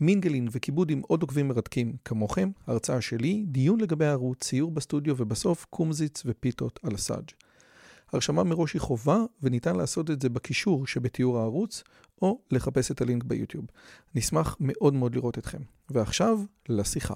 מינגלין וכיבוד עם עוד עוקבים מרתקים כמוכם, הרצאה שלי, דיון לגבי הערוץ, ציור בסטודיו ובסוף קומזיץ ופיתות על הסאג'. הרשמה מראש היא חובה וניתן לעשות את זה בקישור שבתיאור הערוץ או לחפש את הלינק ביוטיוב. נשמח מאוד מאוד לראות אתכם. ועכשיו, לשיחה.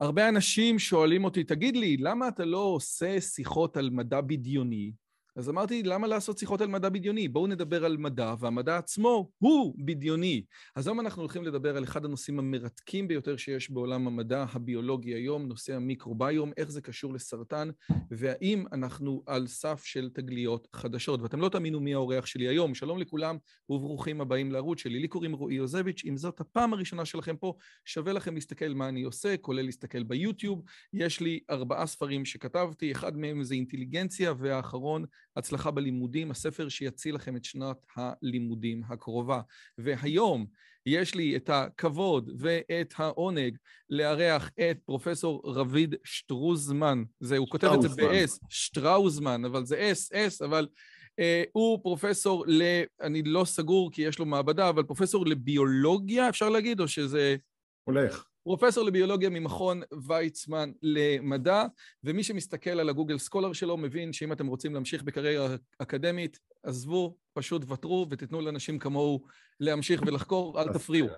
הרבה אנשים שואלים אותי, תגיד לי, למה אתה לא עושה שיחות על מדע בדיוני אז אמרתי, למה לעשות שיחות על מדע בדיוני? בואו נדבר על מדע, והמדע עצמו הוא בדיוני. אז היום אנחנו הולכים לדבר על אחד הנושאים המרתקים ביותר שיש בעולם המדע הביולוגי היום, נושא המיקרוביום, איך זה קשור לסרטן, והאם אנחנו על סף של תגליות חדשות. ואתם לא תאמינו מי האורח שלי היום. שלום לכולם וברוכים הבאים לערוץ שלי. לי קוראים רועי יוזביץ', אם זאת הפעם הראשונה שלכם פה, שווה לכם להסתכל מה אני עושה, כולל להסתכל ביוטיוב. יש לי ארבעה ספרים שכתבתי, אחד מהם זה אינטליגנציה, והאחרון הצלחה בלימודים, הספר שיציל לכם את שנת הלימודים הקרובה. והיום יש לי את הכבוד ואת העונג לארח את פרופסור רביד שטרוזמן. זה, הוא כותב את זה ב-S, שטראוזמן, אבל זה S, S, אבל uh, הוא פרופסור ל... אני לא סגור כי יש לו מעבדה, אבל פרופסור לביולוגיה, אפשר להגיד, או שזה... הולך. פרופסור לביולוגיה ממכון ויצמן למדע, ומי שמסתכל על הגוגל סקולר שלו מבין שאם אתם רוצים להמשיך בקריירה אקדמית, עזבו, פשוט ותרו ותיתנו לאנשים כמוהו להמשיך ולחקור, אל תפריעו.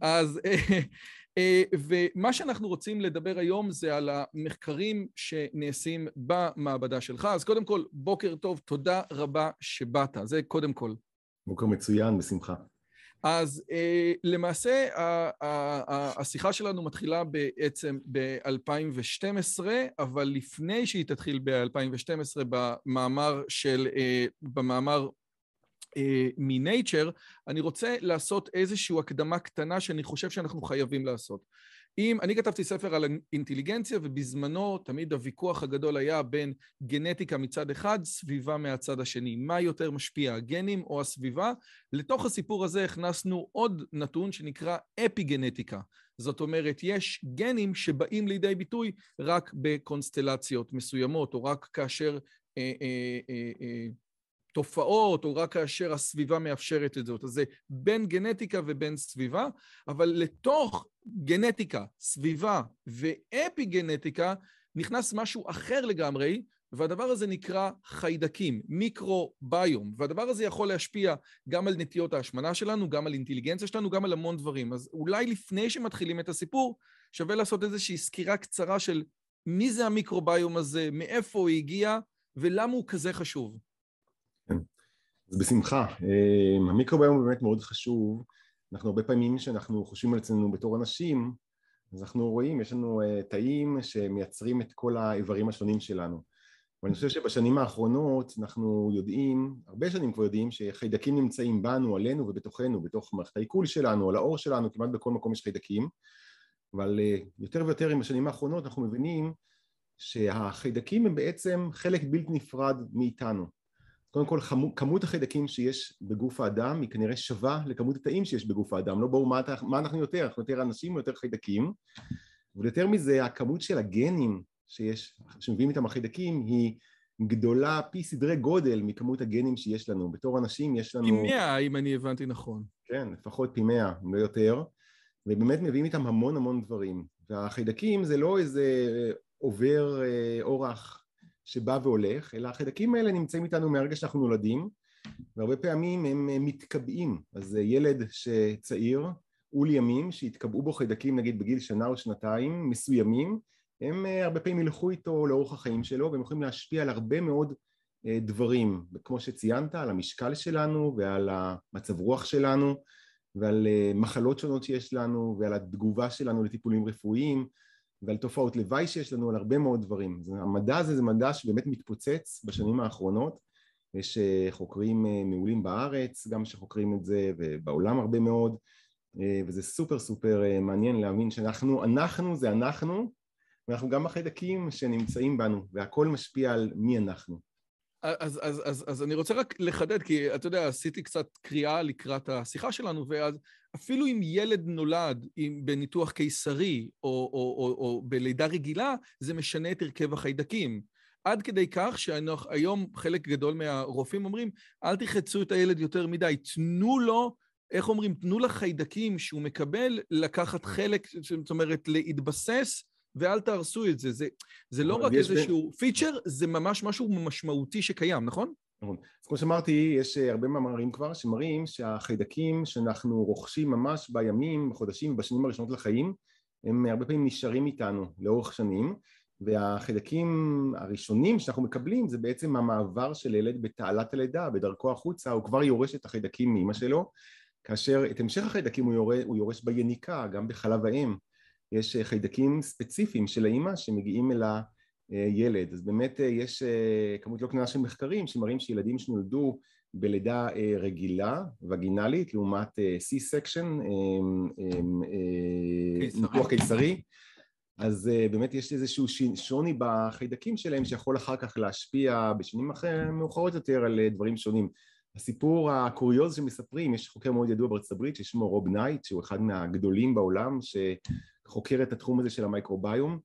אז, אה, אה, ומה שאנחנו רוצים לדבר היום זה על המחקרים שנעשים במעבדה שלך. אז קודם כל, בוקר טוב, תודה רבה שבאת, זה קודם כל. בוקר מצוין, בשמחה. אז uh, למעשה ה- ה- ה- השיחה שלנו מתחילה בעצם ב-2012, אבל לפני שהיא תתחיל ב-2012 במאמר של, uh, במאמר uh, מ-Nature, אני רוצה לעשות איזושהי הקדמה קטנה שאני חושב שאנחנו חייבים לעשות. אם, אני כתבתי ספר על אינטליגנציה, ובזמנו תמיד הוויכוח הגדול היה בין גנטיקה מצד אחד, סביבה מהצד השני. מה יותר משפיע, הגנים או הסביבה? לתוך הסיפור הזה הכנסנו עוד נתון שנקרא אפיגנטיקה. זאת אומרת, יש גנים שבאים לידי ביטוי רק בקונסטלציות מסוימות, או רק כאשר... אה, אה, אה, אה, תופעות, או רק כאשר הסביבה מאפשרת את זאת. אז זה בין גנטיקה ובין סביבה, אבל לתוך גנטיקה, סביבה ואפי גנטיקה נכנס משהו אחר לגמרי, והדבר הזה נקרא חיידקים, מיקרוביום, והדבר הזה יכול להשפיע גם על נטיות ההשמנה שלנו, גם על אינטליגנציה שלנו, גם על המון דברים. אז אולי לפני שמתחילים את הסיפור, שווה לעשות איזושהי סקירה קצרה של מי זה המיקרוביום הזה, מאיפה הוא הגיע, ולמה הוא כזה חשוב. אז בשמחה. אה, המיקרוביום הוא באמת מאוד חשוב. אנחנו הרבה פעמים שאנחנו חושבים על עצמנו בתור אנשים, אז אנחנו רואים, יש לנו uh, תאים שמייצרים את כל האיברים השונים שלנו. ואני חושב שבשנים האחרונות אנחנו יודעים, הרבה שנים כבר יודעים, שחיידקים נמצאים בנו, עלינו ובתוכנו, בתוך מערכת העיכול שלנו, על האור שלנו, כמעט בכל מקום יש חיידקים. אבל uh, יותר ויותר עם השנים האחרונות אנחנו מבינים שהחיידקים הם בעצם חלק בלתי נפרד מאיתנו. קודם כל כמות החיידקים שיש בגוף האדם היא כנראה שווה לכמות התאים שיש בגוף האדם, לא ברור מה, מה אנחנו יותר, אנחנו יותר אנשים או יותר חיידקים, ויותר מזה הכמות של הגנים שיש, שמביאים איתם החיידקים היא גדולה פי סדרי גודל מכמות הגנים שיש לנו, בתור אנשים יש לנו... פי מאה אם אני הבנתי נכון. כן, לפחות פי מאה, אם לא יותר, ובאמת מביאים איתם המון המון דברים, והחיידקים זה לא איזה עובר אה, אורח שבא והולך, אלא החיידקים האלה נמצאים איתנו מהרגע שאנחנו נולדים, והרבה פעמים הם מתקבעים, אז ילד שצעיר, עול ימים, שהתקבעו בו חיידקים נגיד בגיל שנה או שנתיים מסוימים, הם אה, הרבה פעמים ילכו איתו לאורך החיים שלו, והם יכולים להשפיע על הרבה מאוד אה, דברים, כמו שציינת, על המשקל שלנו ועל המצב רוח שלנו ועל אה, מחלות שונות שיש לנו ועל התגובה שלנו לטיפולים רפואיים ועל תופעות לוואי שיש לנו, על הרבה מאוד דברים. המדע הזה זה מדע שבאמת מתפוצץ בשנים האחרונות, יש אה, חוקרים אה, מעולים בארץ גם שחוקרים את זה, ובעולם הרבה מאוד, אה, וזה סופר סופר מעניין להבין שאנחנו, אנחנו זה אנחנו, ואנחנו גם החיידקים שנמצאים בנו, והכל משפיע על מי אנחנו. אז, אז, אז, אז אני רוצה רק לחדד, כי אתה יודע, עשיתי קצת קריאה לקראת השיחה שלנו, ואז אפילו אם ילד נולד עם, בניתוח קיסרי או, או, או, או בלידה רגילה, זה משנה את הרכב החיידקים. עד כדי כך שהיום חלק גדול מהרופאים אומרים, אל תחצו את הילד יותר מדי, תנו לו, איך אומרים, תנו לחיידקים שהוא מקבל לקחת חלק, זאת אומרת, להתבסס ואל תהרסו את זה. זה, זה לא רק איזשהו פיצ'ר, זה ממש משהו משמעותי שקיים, נכון? נכון. אז כמו שאמרתי, יש אה, הרבה מאמרים כבר שמראים שהחיידקים שאנחנו רוכשים ממש בימים, בחודשים, בשנים הראשונות לחיים, הם הרבה פעמים נשארים איתנו לאורך שנים, והחיידקים הראשונים שאנחנו מקבלים זה בעצם המעבר של ילד בתעלת הלידה, בדרכו החוצה, הוא כבר יורש את החיידקים מאמא שלו, כאשר את המשך החיידקים הוא הוא יורש ביניקה, גם בחלב האם. יש אה, חיידקים ספציפיים של האימא שמגיעים אל הילד. אז באמת אה, יש אה, כמות לא קטנה של מחקרים שמראים שילדים שנולדו בלידה רגילה, וגינלית, לעומת C-section, ניתוח קיסרי, אז באמת יש איזשהו שוני בחיידקים שלהם שיכול אחר כך להשפיע בשנים מאוחרות יותר על דברים שונים. הסיפור הקוריוז שמספרים, יש חוקר מאוד ידוע בארצות הברית ששמו רוב נייט, שהוא אחד מהגדולים בעולם, ש... חוקר את התחום הזה של המייקרוביום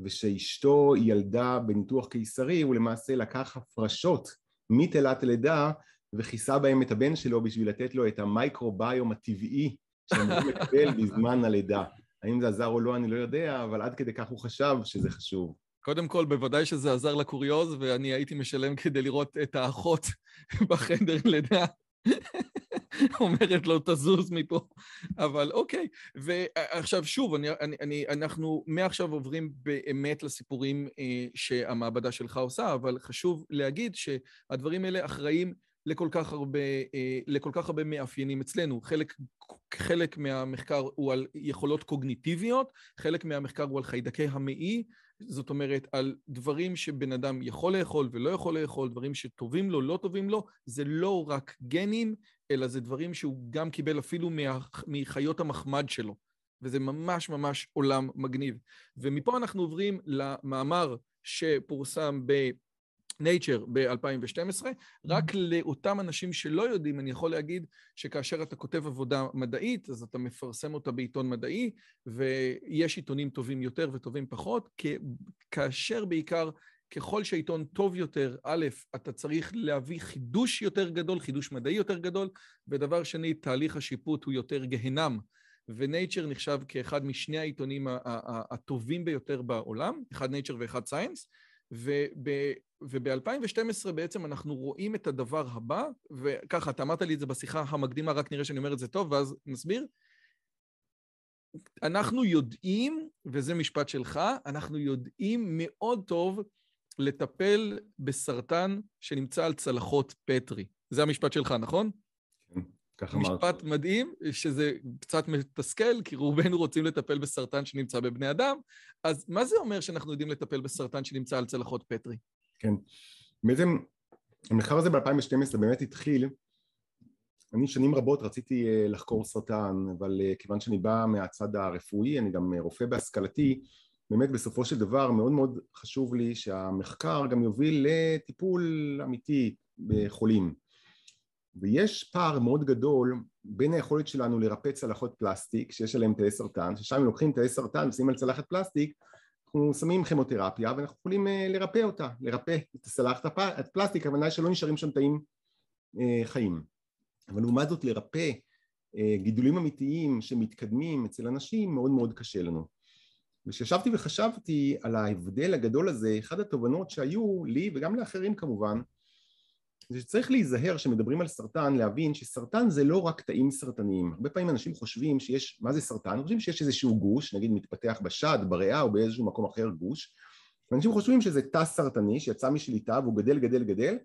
ושאשתו ילדה בניתוח קיסרי הוא למעשה לקח הפרשות מתעלת הלידה וכיסה בהם את הבן שלו בשביל לתת לו את המייקרוביום הטבעי שהוא מקבל בזמן הלידה. האם זה עזר או לא אני לא יודע, אבל עד כדי כך הוא חשב שזה חשוב. קודם כל, בוודאי שזה עזר לקוריוז, ואני הייתי משלם כדי לראות את האחות בחדר לידה. אומרת לו, תזוז מפה. אבל אוקיי. ועכשיו, שוב, אני, אני, אני, אנחנו מעכשיו עוברים באמת לסיפורים אה, שהמעבדה שלך עושה, אבל חשוב להגיד שהדברים האלה אחראים לכל כך הרבה, אה, לכל כך הרבה מאפיינים אצלנו. חלק, חלק מהמחקר הוא על יכולות קוגניטיביות, חלק מהמחקר הוא על חיידקי המעי, זאת אומרת, על דברים שבן אדם יכול לאכול ולא יכול לאכול, דברים שטובים לו, לא טובים לו, זה לא רק גנים, אלא זה דברים שהוא גם קיבל אפילו מחיות המחמד שלו. וזה ממש ממש עולם מגניב. ומפה אנחנו עוברים למאמר שפורסם ב... Nature ב-2012, רק לאותם אנשים שלא יודעים, אני יכול להגיד שכאשר אתה כותב עבודה מדעית, אז אתה מפרסם אותה בעיתון מדעי, ויש עיתונים טובים יותר וטובים פחות, כאשר בעיקר ככל שהעיתון טוב יותר, א', אתה צריך להביא חידוש יותר גדול, חידוש מדעי יותר גדול, ודבר שני, תהליך השיפוט הוא יותר גהנם. ו Nature נחשב כאחד משני העיתונים הטובים ביותר בעולם, אחד Nature ואחד Science, וב-2012 בעצם אנחנו רואים את הדבר הבא, וככה, אתה אמרת לי את זה בשיחה המקדימה, רק נראה שאני אומר את זה טוב, ואז נסביר. אנחנו יודעים, וזה משפט שלך, אנחנו יודעים מאוד טוב לטפל בסרטן שנמצא על צלחות פטרי. זה המשפט שלך, נכון? כן, ככה אמרת. משפט מדהים, שזה קצת מתסכל, כי רובנו רוצים לטפל בסרטן שנמצא בבני אדם, אז מה זה אומר שאנחנו יודעים לטפל בסרטן שנמצא על צלחות פטרי? כן, בעצם המחקר הזה ב-2012 באמת התחיל, אני שנים רבות רציתי אה, לחקור סרטן, אבל אה, כיוון שאני בא מהצד הרפואי, אני גם אה, רופא בהשכלתי, באמת בסופו של דבר מאוד מאוד חשוב לי שהמחקר גם יוביל לטיפול אמיתי בחולים. ויש פער מאוד גדול בין היכולת שלנו לרפא צלחות פלסטיק שיש עליהן תאי סרטן ששם לוקחים תאי סרטן ושמים על צלחת פלסטיק אנחנו שמים כימותרפיה ואנחנו יכולים אה, לרפא אותה לרפא את הצלחת הפלסטיק הכוונה שלא נשארים שם תאים אה, חיים. אבל לעומת זאת לרפא אה, גידולים אמיתיים שמתקדמים אצל אנשים מאוד מאוד קשה לנו וכשישבתי וחשבתי על ההבדל הגדול הזה, אחת התובנות שהיו לי וגם לאחרים כמובן, זה שצריך להיזהר כשמדברים על סרטן, להבין שסרטן זה לא רק תאים סרטניים. הרבה פעמים אנשים חושבים שיש, מה זה סרטן? חושבים שיש איזשהו גוש, נגיד מתפתח בשד, בריאה או באיזשהו מקום אחר גוש, ואנשים חושבים שזה תא סרטני שיצא משליטה והוא גדל גדל גדל,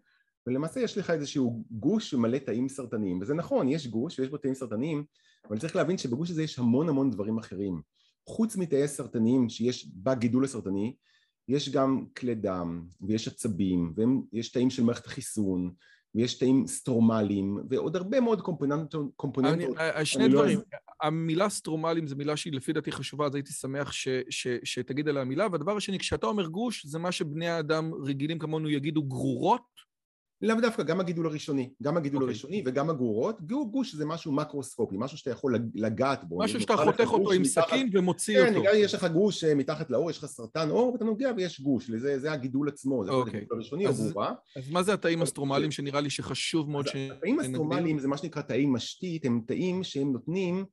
ולמעשה יש לך איזשהו גוש שמלא תאים סרטניים, וזה נכון, יש גוש ויש בו תאים סרטניים, אבל צריך להבין שבגוש הזה יש המון המון דברים אחרים. חוץ מתאי סרטניים שיש בגידול הסרטני, יש גם כלי דם ויש עצבים ויש תאים של מערכת החיסון ויש תאים סטרומליים, ועוד הרבה מאוד קומפוננטות. שני לא דברים, המילה סטרומליים זו מילה שהיא לפי דעתי חשובה, אז הייתי שמח שתגיד עליה מילה, והדבר השני, כשאתה אומר גוש, זה מה שבני האדם רגילים כמונו יגידו גרורות? לאו דווקא, גם הגידול הראשוני, גם הגידול okay. אוקיי. הראשוני וגם הגרורות, גוש זה משהו מקרוסקופי, משהו שאתה יכול לגעת בו. משהו שאתה חותך אותו עם סכין ומוציא כן, אותו. כן, יש לך גוש אה, מתחת לאור, יש לך סרטן עור, ואתה נוגע ויש גוש, זה, זה הגידול עצמו, זה okay. אוקיי. הגידול הראשוני אז, או גרובה. אז מה זה התאים הסטרומליים שנראה לי שחשוב מאוד ש... התאים הסטרומליים זה מה שנקרא תאי משתית, הם תאים שהם נותנים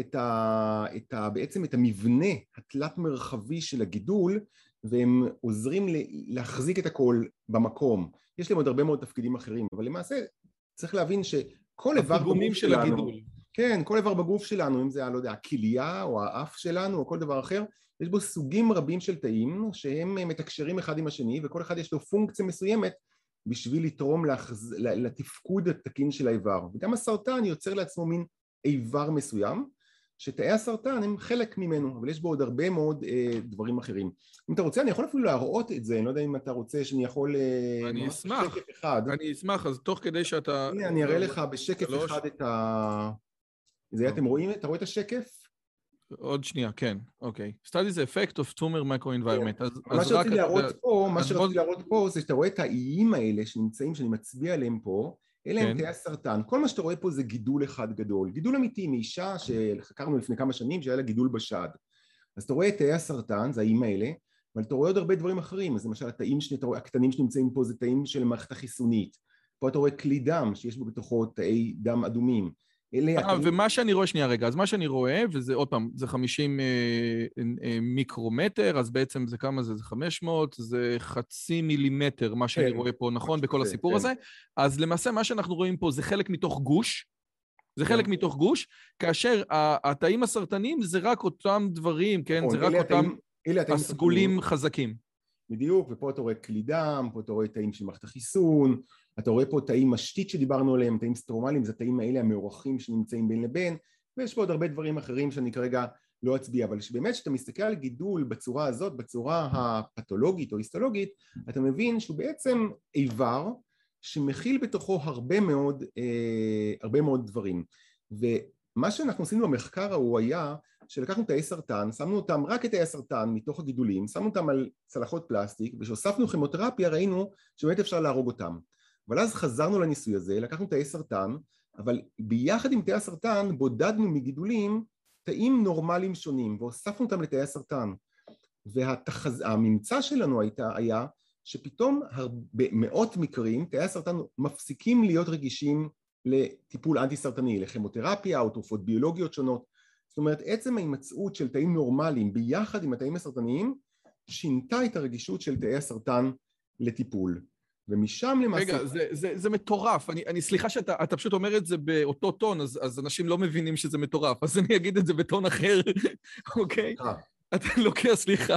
את ה, את ה, בעצם את המבנה התלת מרחבי של הגידול, והם עוזרים להחזיק את הכל במקום. יש להם עוד הרבה מאוד תפקידים אחרים, אבל למעשה צריך להבין שכל איבר בגוף של שלנו, הגידול. כן, כל איבר בגוף שלנו, אם זה, לא יודע, הכליה או האף שלנו או כל דבר אחר, יש בו סוגים רבים של תאים שהם מתקשרים אחד עם השני וכל אחד יש לו פונקציה מסוימת בשביל לתרום לחז... לתפקוד התקין של האיבר וגם הסרטן יוצר לעצמו מין איבר מסוים שתאי הסרטן הם חלק ממנו, אבל יש בו עוד הרבה מאוד אה, דברים אחרים. אם אתה רוצה, אני יכול אפילו להראות את זה, אני לא יודע אם אתה רוצה שאני יכול... אה, אני אשמח. אחד. אני אשמח, אז תוך כדי שאתה... הנה, אני אראה לך בשקף שלוש... אחד את ה... זה אתם רואים? אתה רואה את השקף? עוד שנייה, כן, אוקיי. Studies the effect of tumor microenvironment. כן. אז, מה שרציתי להראות פה, מה שרציתי להראות פה זה שאתה רואה את האיים האלה שנמצאים, שאני מצביע עליהם פה, אלה הם כן. תאי הסרטן, כל מה שאתה רואה פה זה גידול אחד גדול, גידול אמיתי מאישה שחקרנו לפני כמה שנים שהיה לה גידול בשד. אז אתה רואה את תאי הסרטן, זה האיים האלה, אבל אתה רואה עוד הרבה דברים אחרים, אז למשל התאים שני, רואה, הקטנים שנמצאים פה זה תאים של המערכת החיסונית, פה אתה רואה כלי דם שיש בו בתוכו תאי דם אדומים. אה, ומה שאני רואה, שנייה רגע, אז מה שאני רואה, וזה עוד פעם, זה 50 אה, אה, מיקרומטר, אז בעצם זה כמה זה? זה 500, זה חצי מילימטר, מה שאני כן, רואה פה, נכון? בכל הסיפור כן. הזה. אז למעשה מה שאנחנו רואים פה זה חלק מתוך גוש, זה חלק כן. מתוך גוש, כאשר התאים הסרטניים זה רק אותם דברים, כן? נכון, זה רק אותם הסגולים חזקים. בדיוק, ופה אתה רואה כלי דם, פה אתה רואה תאים של מערכת החיסון, אתה רואה פה תאים משתית שדיברנו עליהם, תאים סטרומליים, זה התאים האלה המאורחים שנמצאים בין לבין, ויש פה עוד הרבה דברים אחרים שאני כרגע לא אצביע, אבל באמת כשאתה מסתכל על גידול בצורה הזאת, בצורה הפתולוגית או היסטולוגית, אתה מבין שהוא בעצם איבר שמכיל בתוכו הרבה מאוד, אה, הרבה מאוד דברים. ומה שאנחנו עשינו במחקר ההוא היה שלקחנו תאי סרטן, שמנו אותם, רק את תאי הסרטן מתוך הגידולים, שמנו אותם על צלחות פלסטיק, וכשהוספנו כימותרפיה ראינו שבאמת אפשר להרוג אותם. אבל אז חזרנו לניסוי הזה, לקחנו תאי סרטן, אבל ביחד עם תאי הסרטן בודדנו מגידולים תאים נורמליים שונים והוספנו אותם לתאי הסרטן. והממצא והתחז... שלנו הייתה, היה שפתאום במאות מקרים תאי הסרטן מפסיקים להיות רגישים לטיפול אנטי סרטני, לכימותרפיה או תרופות ביולוגיות שונות. זאת אומרת עצם ההימצאות של תאים נורמליים ביחד עם התאים הסרטניים שינתה את הרגישות של תאי הסרטן לטיפול ומשם למעשה... רגע, זה, זה, זה מטורף. אני, אני סליחה שאתה פשוט אומר את זה באותו טון, אז, אז אנשים לא מבינים שזה מטורף, אז אני אגיד את זה בטון אחר, אוקיי? אתה לוקח, סליחה,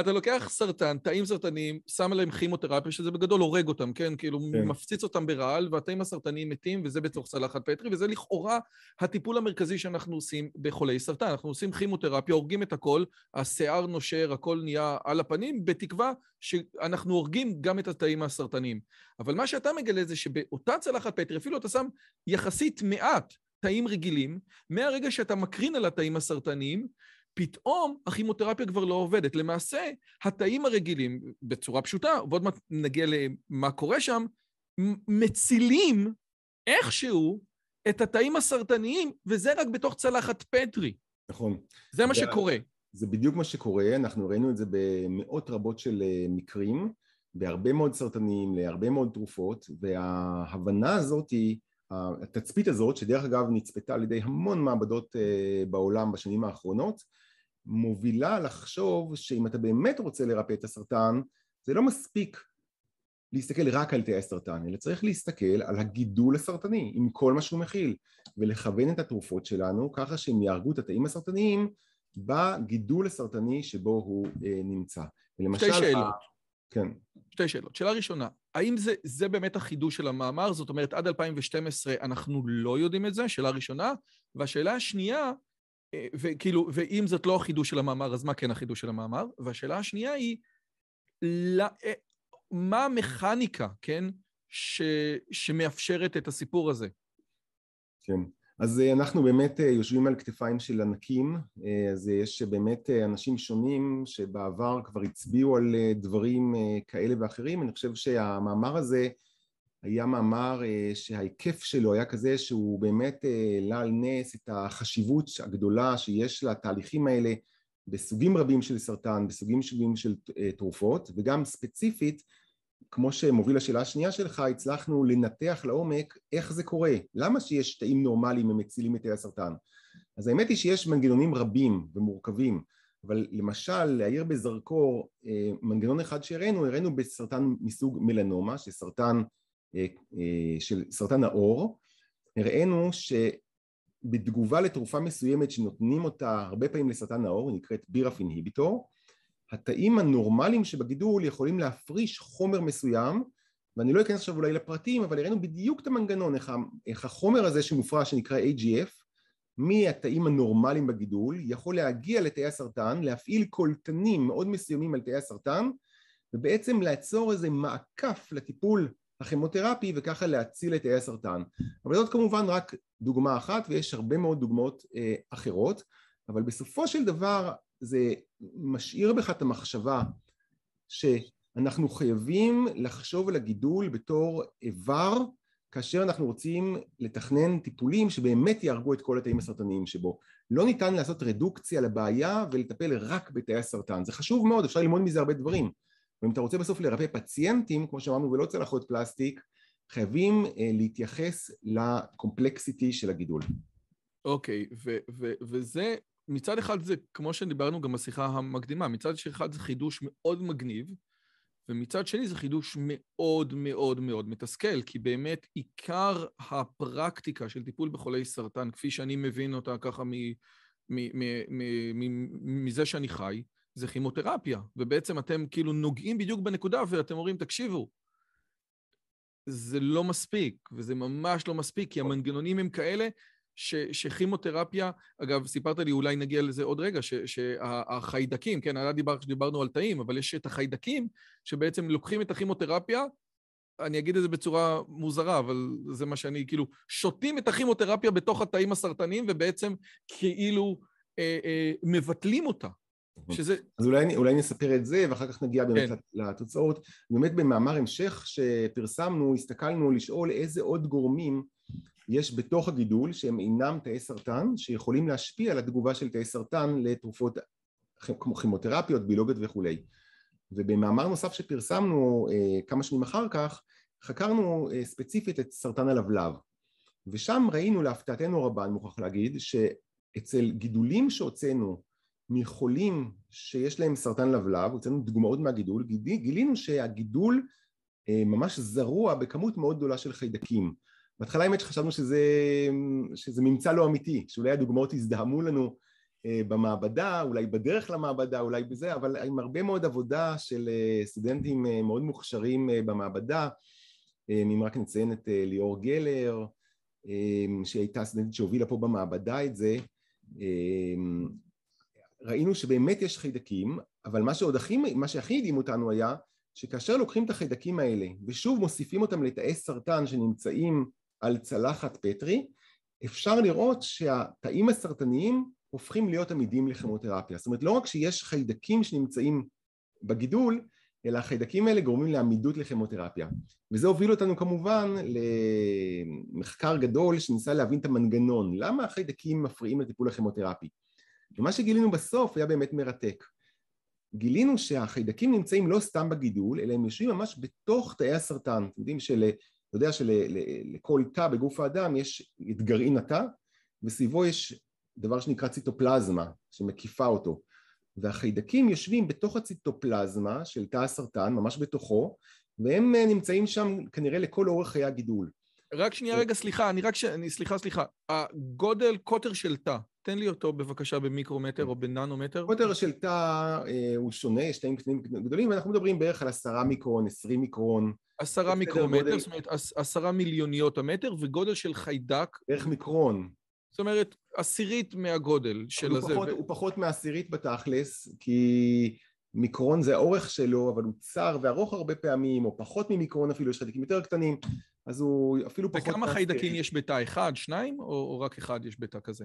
אתה לוקח סרטן, תאים סרטניים, שם עליהם כימותרפיה, שזה בגדול הורג אותם, כן? כאילו, כן. מפציץ אותם ברעל, והתאים הסרטניים מתים, וזה בתוך צלחת פטרי, וזה לכאורה הטיפול המרכזי שאנחנו עושים בחולי סרטן. אנחנו עושים כימותרפיה, הורגים את הכל, השיער נושר, הכל נהיה על הפנים, בתקווה שאנחנו הורגים גם את התאים הסרטניים. אבל מה שאתה מגלה זה שבאותה צלחת פטרי, אפילו אתה שם יחסית מעט תאים רגילים, מהרגע שאתה מקרין על התאים הסרטניים, פתאום הכימותרפיה כבר לא עובדת. למעשה, התאים הרגילים, בצורה פשוטה, ועוד מעט נגיע למה קורה שם, מצילים איכשהו את התאים הסרטניים, וזה רק בתוך צלחת פטרי. נכון. זה מה שקורה. זה בדיוק מה שקורה, אנחנו ראינו את זה במאות רבות של אה, מקרים, בהרבה מאוד סרטנים, להרבה מאוד תרופות, וההבנה הזאת היא, התצפית הזאת, שדרך אגב נצפתה על ידי המון מעבדות אה, בעולם בשנים האחרונות, מובילה לחשוב שאם אתה באמת רוצה לרפא את הסרטן, זה לא מספיק להסתכל רק על תאי הסרטן, אלא צריך להסתכל על הגידול הסרטני עם כל מה שהוא מכיל, ולכוון את התרופות שלנו ככה שהם יהרגו את התאים הסרטניים בגידול הסרטני שבו הוא אה, נמצא. ולמשל... שתי שאלות. כן. שתי שאלות. שאלה ראשונה, האם זה, זה באמת החידוש של המאמר? זאת אומרת, עד 2012 אנחנו לא יודעים את זה, שאלה ראשונה. והשאלה השנייה, אה, וכאילו, ואם זאת לא החידוש של המאמר, אז מה כן החידוש של המאמר? והשאלה השנייה היא, לא, מה המכניקה, כן, ש... שמאפשרת את הסיפור הזה. כן. אז אה, אנחנו באמת אה, יושבים על כתפיים של ענקים, אה, אז יש באמת אנשים שונים שבעבר כבר הצביעו על דברים כאלה ואחרים, אני חושב שהמאמר הזה היה מאמר שההיקף שלו היה כזה שהוא באמת העלה על נס את החשיבות הגדולה שיש לתהליכים האלה בסוגים רבים של סרטן, בסוגים שונים של תרופות וגם ספציפית כמו שמוביל לשאלה השנייה שלך, הצלחנו לנתח לעומק איך זה קורה, למה שיש תאים נורמליים ומצילים את תאי הסרטן. אז האמת היא שיש מנגנונים רבים ומורכבים, אבל למשל להעיר בזרקור אה, מנגנון אחד שהראינו, הראינו בסרטן מסוג מלנומה, שסרטן, אה, אה, של סרטן העור, הראינו שבתגובה לתרופה מסוימת שנותנים אותה הרבה פעמים לסרטן העור, נקראת בירף אינהיביטור, התאים הנורמליים שבגידול יכולים להפריש חומר מסוים ואני לא אכנס עכשיו אולי לפרטים אבל הראינו בדיוק את המנגנון איך, איך החומר הזה שמופרש שנקרא AGF מהתאים הנורמליים בגידול יכול להגיע לתאי הסרטן להפעיל קולטנים מאוד מסוימים על תאי הסרטן ובעצם לעצור איזה מעקף לטיפול הכימותרפי וככה להציל את תאי הסרטן. אבל זאת כמובן רק דוגמה אחת ויש הרבה מאוד דוגמאות אה, אחרות אבל בסופו של דבר זה משאיר בך את המחשבה שאנחנו חייבים לחשוב על הגידול בתור איבר כאשר אנחנו רוצים לתכנן טיפולים שבאמת יהרגו את כל התאים הסרטניים שבו. לא ניתן לעשות רדוקציה לבעיה ולטפל רק בתאי הסרטן. זה חשוב מאוד, אפשר ללמוד מזה הרבה דברים. ואם אתה רוצה בסוף לרפא פציינטים, כמו שאמרנו, ולא צלחות פלסטיק, חייבים אה, להתייחס לקומפלקסיטי של הגידול. אוקיי, okay, וזה מצד אחד זה, כמו שדיברנו גם בשיחה המקדימה, מצד אחד זה חידוש מאוד מגניב, ומצד שני זה חידוש מאוד מאוד מאוד מתסכל, כי באמת עיקר הפרקטיקה של טיפול בחולי סרטן, כפי שאני מבין אותה ככה מזה שאני חי, זה כימותרפיה, ובעצם אתם כאילו נוגעים בדיוק בנקודה ואתם אומרים, תקשיבו, זה לא מספיק, וזה ממש לא מספיק, כי המנגנונים הם כאלה ש, שכימותרפיה, אגב, סיפרת לי, אולי נגיע לזה עוד רגע, ש, שהחיידקים, כן, עלה דיבר, דיברנו על תאים, אבל יש את החיידקים שבעצם לוקחים את הכימותרפיה, אני אגיד את זה בצורה מוזרה, אבל זה מה שאני, כאילו, שותים את הכימותרפיה בתוך התאים הסרטניים ובעצם כאילו אה, אה, מבטלים אותה. שזה... אז אולי, אולי נספר את זה ואחר כך נגיע באמת כן. לתוצאות. באמת במאמר המשך שפרסמנו, הסתכלנו לשאול איזה עוד גורמים יש בתוך הגידול שהם אינם תאי סרטן שיכולים להשפיע על התגובה של תאי סרטן לתרופות כמו כימותרפיות, ביולוגיות וכולי. ובמאמר נוסף שפרסמנו אה, כמה שנים אחר כך חקרנו אה, ספציפית את סרטן הלבלב. ושם ראינו להפתעתנו רבה אני מוכרח להגיד שאצל גידולים שהוצאנו מחולים שיש להם סרטן לבלב, הוצאנו דוגמאות מהגידול, גילינו שהגידול אה, ממש זרוע בכמות מאוד גדולה של חיידקים בהתחלה האמת שחשבנו שזה, שזה ממצא לא אמיתי, שאולי הדוגמאות הזדהמו לנו אה, במעבדה, אולי בדרך למעבדה, אולי בזה, אבל עם הרבה מאוד עבודה של אה, סטודנטים אה, מאוד מוכשרים במעבדה, אם רק נציין את ליאור גלר, שהייתה סטודנטית שהובילה פה במעבדה את זה, ראינו שבאמת יש חיידקים, אבל מה שעוד הכי, מה שהכי הדהים אותנו היה שכאשר לוקחים את החיידקים האלה ושוב מוסיפים אותם לתאי סרטן שנמצאים על צלחת פטרי, אפשר לראות שהתאים הסרטניים הופכים להיות עמידים לכימותרפיה. זאת אומרת, לא רק שיש חיידקים שנמצאים בגידול, אלא החיידקים האלה גורמים לעמידות לכימותרפיה. וזה הוביל אותנו כמובן למחקר גדול שניסה להבין את המנגנון, למה החיידקים מפריעים לטיפול הכימותרפי. ומה שגילינו בסוף היה באמת מרתק. גילינו שהחיידקים נמצאים לא סתם בגידול, אלא הם יושבים ממש בתוך תאי הסרטן. אתם יודעים של... אתה יודע שלכל תא בגוף האדם יש את גרעין התא וסביבו יש דבר שנקרא ציטופלזמה שמקיפה אותו והחיידקים יושבים בתוך הציטופלזמה של תא הסרטן ממש בתוכו והם אה, נמצאים שם כנראה לכל אורך חיי הגידול. רק שנייה רגע סליחה אני רק ש... אני סליחה סליחה הגודל קוטר של תא תן לי אותו בבקשה במיקרומטר או בננומטר. קוטר של תא אה, הוא שונה, יש תאים קטנים גדולים, ואנחנו מדברים בערך על עשרה מיקרון, עשרים מיקרון. עשרה מיקרומטר, זאת אומרת עשרה מיליוניות המטר, וגודל של חיידק. בערך מיקרון. זאת אומרת, עשירית מהגודל של הזה. פחות, ו... הוא פחות מעשירית בתכלס, כי מיקרון זה האורך שלו, אבל הוא צר וארוך הרבה פעמים, או פחות ממיקרון אפילו, יש חיידקים יותר קטנים, אז הוא אפילו פחות... וכמה חיידקים יש בתא אחד, שניים, או, או רק אחד יש בתא כזה?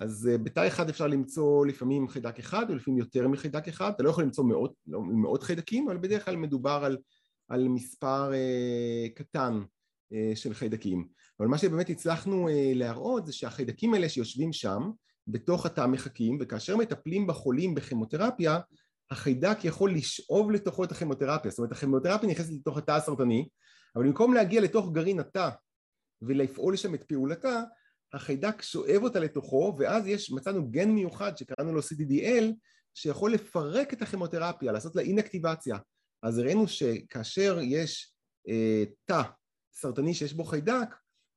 אז אה, בתא אחד אפשר למצוא לפעמים חיידק אחד, או לפעמים יותר מחיידק אחד, אתה לא יכול למצוא מאות, לא, מאות חיידקים, אבל בדרך כלל מדובר על, על מספר אה, קטן אה, של חיידקים. אבל מה שבאמת הצלחנו אה, להראות זה שהחיידקים האלה שיושבים שם, בתוך התא מחכים, וכאשר מטפלים בחולים בכימותרפיה, החיידק יכול לשאוב לתוכו את הכימותרפיה, זאת אומרת הכימותרפיה נכנסת לתוך התא הסרטני, אבל במקום להגיע לתוך גרעין התא ולפעול שם את פעולתה, החיידק שואב אותה לתוכו, ואז יש, מצאנו גן מיוחד שקראנו לו CDDL, שיכול לפרק את הכימותרפיה, לעשות לה אינאקטיבציה. אז הראינו שכאשר יש אה, תא סרטני שיש בו חיידק,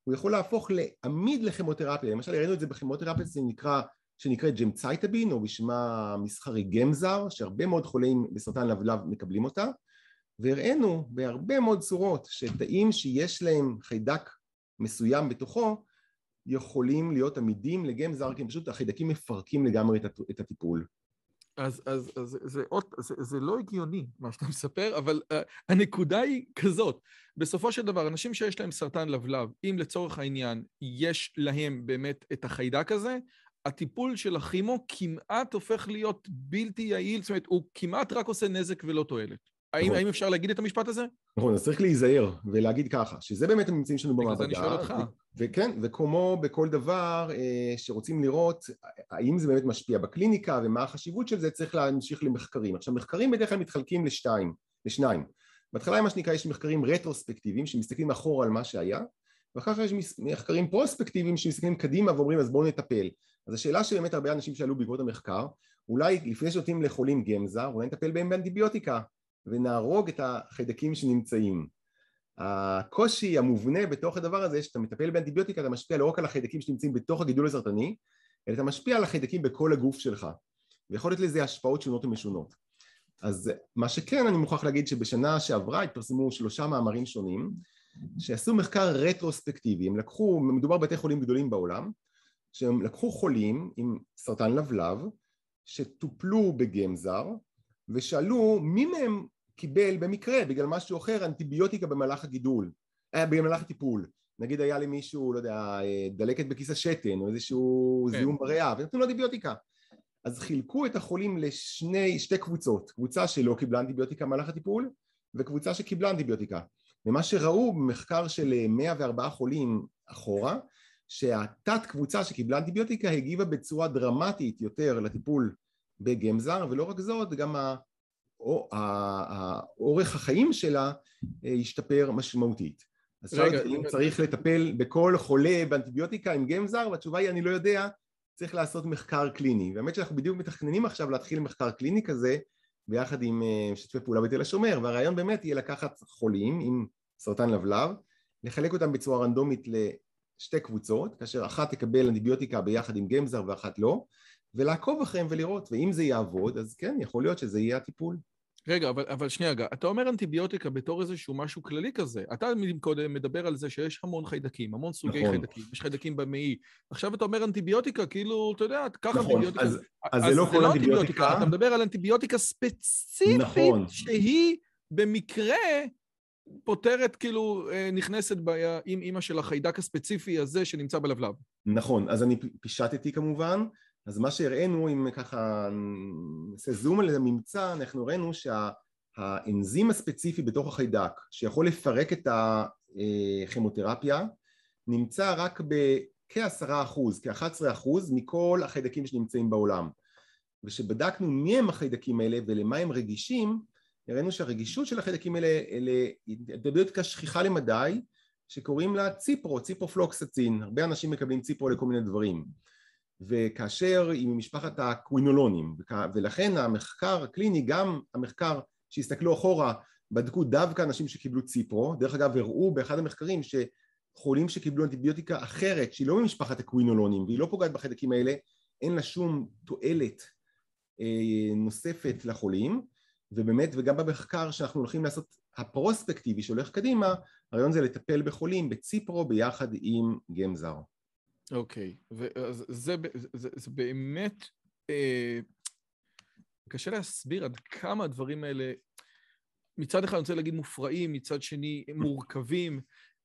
הוא יכול להפוך לעמיד לכימותרפיה. למשל, הראינו את זה בכימותרפיה, זה נקרא, שנקראת ג'מצייטבין, או בשמה המסחרי גמזר, שהרבה מאוד חולים בסרטן לבלב מקבלים אותה, והראינו בהרבה מאוד צורות שתאים שיש להם חיידק מסוים בתוכו, יכולים להיות עמידים לגמזר, כי פשוט החיידקים מפרקים לגמרי את הטיפול. אז, אז, אז זה, עוד, זה, זה לא הגיוני מה שאתה מספר, אבל uh, הנקודה היא כזאת, בסופו של דבר, אנשים שיש להם סרטן לבלב, אם לצורך העניין יש להם באמת את החיידק הזה, הטיפול של הכימו כמעט הופך להיות בלתי יעיל, זאת אומרת, הוא כמעט רק עושה נזק ולא תועלת. האם, נכון. האם אפשר להגיד את המשפט הזה? נכון, אז צריך להיזהר ולהגיד ככה, שזה באמת הממצאים שלנו במעבדה. בגלל זה אני שואל אותך. וכן, וכמו בכל דבר אה, שרוצים לראות האם זה באמת משפיע בקליניקה ומה החשיבות של זה, צריך להמשיך למחקרים. עכשיו, מחקרים בדרך כלל מתחלקים לשתיים, לשניים. בהתחלה, מה שנקרא, יש מחקרים רטרוספקטיביים שמסתכלים אחורה על מה שהיה, ואחר כך יש מחקרים פרוספקטיביים שמסתכלים קדימה ואומרים אז בואו נטפל. אז השאלה שבאמת הרבה אנשים שאלו בעקבות המחקר, אולי לפני שנותנים לחולים גמזר, אולי נטפל בהם באנטיביוטיקה ונהרוג את החיידקים שנמצאים. הקושי המובנה בתוך הדבר הזה שאתה מטפל באנטיביוטיקה אתה משפיע לא רק על החיידקים שנמצאים בתוך הגידול הסרטני אלא אתה משפיע על החיידקים בכל הגוף שלך ויכול להיות לזה השפעות שונות ומשונות אז מה שכן אני מוכרח להגיד שבשנה שעברה התפרסמו שלושה מאמרים שונים שעשו מחקר רטרוספקטיבי הם לקחו, מדובר בבתי חולים גדולים בעולם שהם לקחו חולים עם סרטן לבלב שטופלו בגמזר ושאלו מי מהם קיבל במקרה בגלל משהו אחר אנטיביוטיקה במהלך הגידול, אה, במהלך הטיפול. נגיד היה למישהו, לא יודע, אה, דלקת בכיס השתן או איזשהו כן. זיהום בריאה ונתנו לו אנטיביוטיקה. אז חילקו את החולים לשני, שתי קבוצות, קבוצה שלא קיבלה אנטיביוטיקה במהלך הטיפול וקבוצה שקיבלה אנטיביוטיקה. ומה שראו במחקר של 104 אה, חולים אחורה שהתת קבוצה שקיבלה אנטיביוטיקה הגיבה בצורה דרמטית יותר לטיפול בגמזר ולא רק זאת גם האורך החיים שלה אה, ישתפר משמעותית. אז רגע, אם צריך לטפל בכל חולה באנטיביוטיקה עם גמזר והתשובה היא אני לא יודע, צריך לעשות מחקר קליני. והאמת שאנחנו בדיוק מתכננים עכשיו להתחיל מחקר קליני כזה ביחד עם אה, משתפי פעולה בתל השומר והרעיון באמת יהיה לקחת חולים עם סרטן לבלב, לחלק אותם בצורה רנדומית לשתי קבוצות, כאשר אחת תקבל אנטיביוטיקה ביחד עם גמזר ואחת לא, ולעקוב אחריהם ולראות, ואם זה יעבוד, אז כן, יכול להיות שזה יהיה הטיפול. רגע, אבל, אבל שנייה, רגע, אתה אומר אנטיביוטיקה בתור איזשהו משהו כללי כזה. אתה קודם מדבר על זה שיש המון חיידקים, המון סוגי נכון. חיידקים, יש חיידקים במעי. עכשיו אתה אומר אנטיביוטיקה, כאילו, אתה יודע, קח נכון, אנטיביוטיקה. אז, אז, אז זה לא כל לא אנטיביוטיקה. אתה מדבר על אנטיביוטיקה ספציפית, נכון. שהיא במקרה פותרת, כאילו, אה, נכנסת עם אימא של החיידק הספציפי הזה שנמצא בלבלב. נכון, אז אני פישטתי כמובן. אז מה שהראינו, אם ככה נעשה זום על הממצא, אנחנו ראינו שהאנזים הספציפי בתוך החיידק שיכול לפרק את הכימותרפיה נמצא רק בכעשרה אחוז, כ-11 אחוז מכל החיידקים שנמצאים בעולם וכשבדקנו מי הם החיידקים האלה ולמה הם רגישים הראינו שהרגישות של החיידקים האלה להתאבדויות שכיחה למדי שקוראים לה ציפרו, ציפרופלוקסצין, הרבה אנשים מקבלים ציפרו לכל מיני דברים. וכאשר היא ממשפחת הקווינולונים ולכן המחקר הקליני גם המחקר שהסתכלו אחורה בדקו דווקא אנשים שקיבלו ציפרו. דרך אגב הראו באחד המחקרים שחולים שקיבלו אנטיביוטיקה אחרת שהיא לא ממשפחת הקווינולונים והיא לא פוגעת בחיידקים האלה אין לה שום תועלת אה, נוספת לחולים ובאמת וגם במחקר שאנחנו הולכים לעשות הפרוספקטיבי שהולך קדימה הרעיון זה לטפל בחולים בציפרו ביחד עם גמזר אוקיי, וזה זה, זה, זה באמת, אה, קשה להסביר עד כמה הדברים האלה, מצד אחד אני רוצה להגיד מופרעים, מצד שני מורכבים.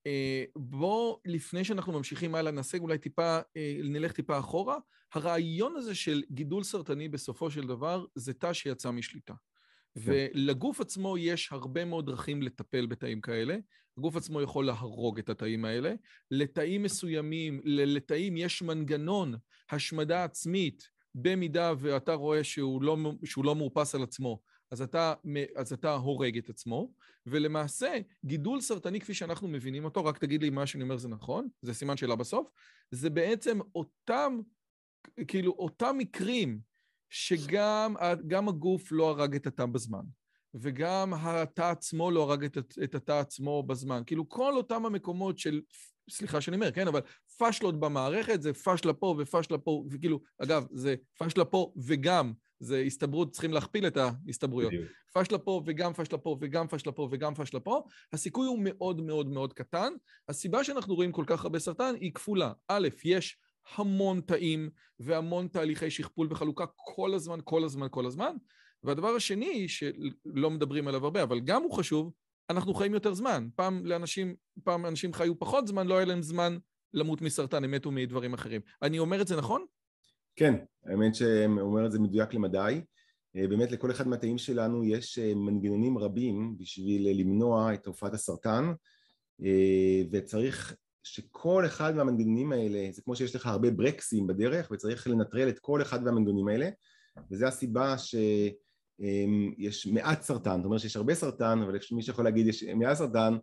אה, בואו, לפני שאנחנו ממשיכים הלאה, נעשה אולי טיפה, אה, נלך טיפה אחורה. הרעיון הזה של גידול סרטני בסופו של דבר זה תא שיצא משליטה. כן. ולגוף עצמו יש הרבה מאוד דרכים לטפל בתאים כאלה. הגוף עצמו יכול להרוג את התאים האלה. לתאים מסוימים, לתאים יש מנגנון השמדה עצמית, במידה ואתה רואה שהוא לא, שהוא לא מאופס על עצמו, אז אתה, אז אתה הורג את עצמו, ולמעשה גידול סרטני כפי שאנחנו מבינים אותו, רק תגיד לי מה שאני אומר זה נכון, זה סימן שאלה בסוף, זה בעצם אותם, כאילו אותם מקרים שגם הגוף לא הרג את התא בזמן, וגם התא עצמו לא הרג את, את התא עצמו בזמן. כאילו כל אותם המקומות של, סליחה שאני אומר, כן, אבל פשלות במערכת זה פשלה פה ופשלה פה, וכאילו, אגב, זה פשלה פה וגם, זה הסתברות, צריכים להכפיל את ההסתברויות. פשלה פה וגם פשלה פה וגם פשלה פה וגם פשלה פה, הסיכוי הוא מאוד מאוד מאוד קטן. הסיבה שאנחנו רואים כל כך הרבה סרטן היא כפולה. א', יש המון תאים והמון תהליכי שכפול וחלוקה כל הזמן, כל הזמן, כל הזמן. והדבר השני, שלא מדברים עליו הרבה, אבל גם הוא חשוב, אנחנו חיים יותר זמן. פעם לאנשים, פעם אנשים חיו פחות זמן, לא היה להם זמן למות מסרטן, הם מתו מדברים אחרים. אני אומר את זה נכון? כן, האמת שאומר את זה מדויק למדי. אה, באמת לכל אחד מהתאים שלנו יש אה, מנגנונים רבים בשביל למנוע את תופעת הסרטן אה, וצריך שכל אחד מהמנגנונים האלה, זה כמו שיש לך הרבה ברקסים בדרך וצריך לנטרל את כל אחד מהמנגנונים האלה וזו הסיבה שיש מעט סרטן, זאת אומרת שיש הרבה סרטן אבל מי שיכול להגיד יש מעט סרטן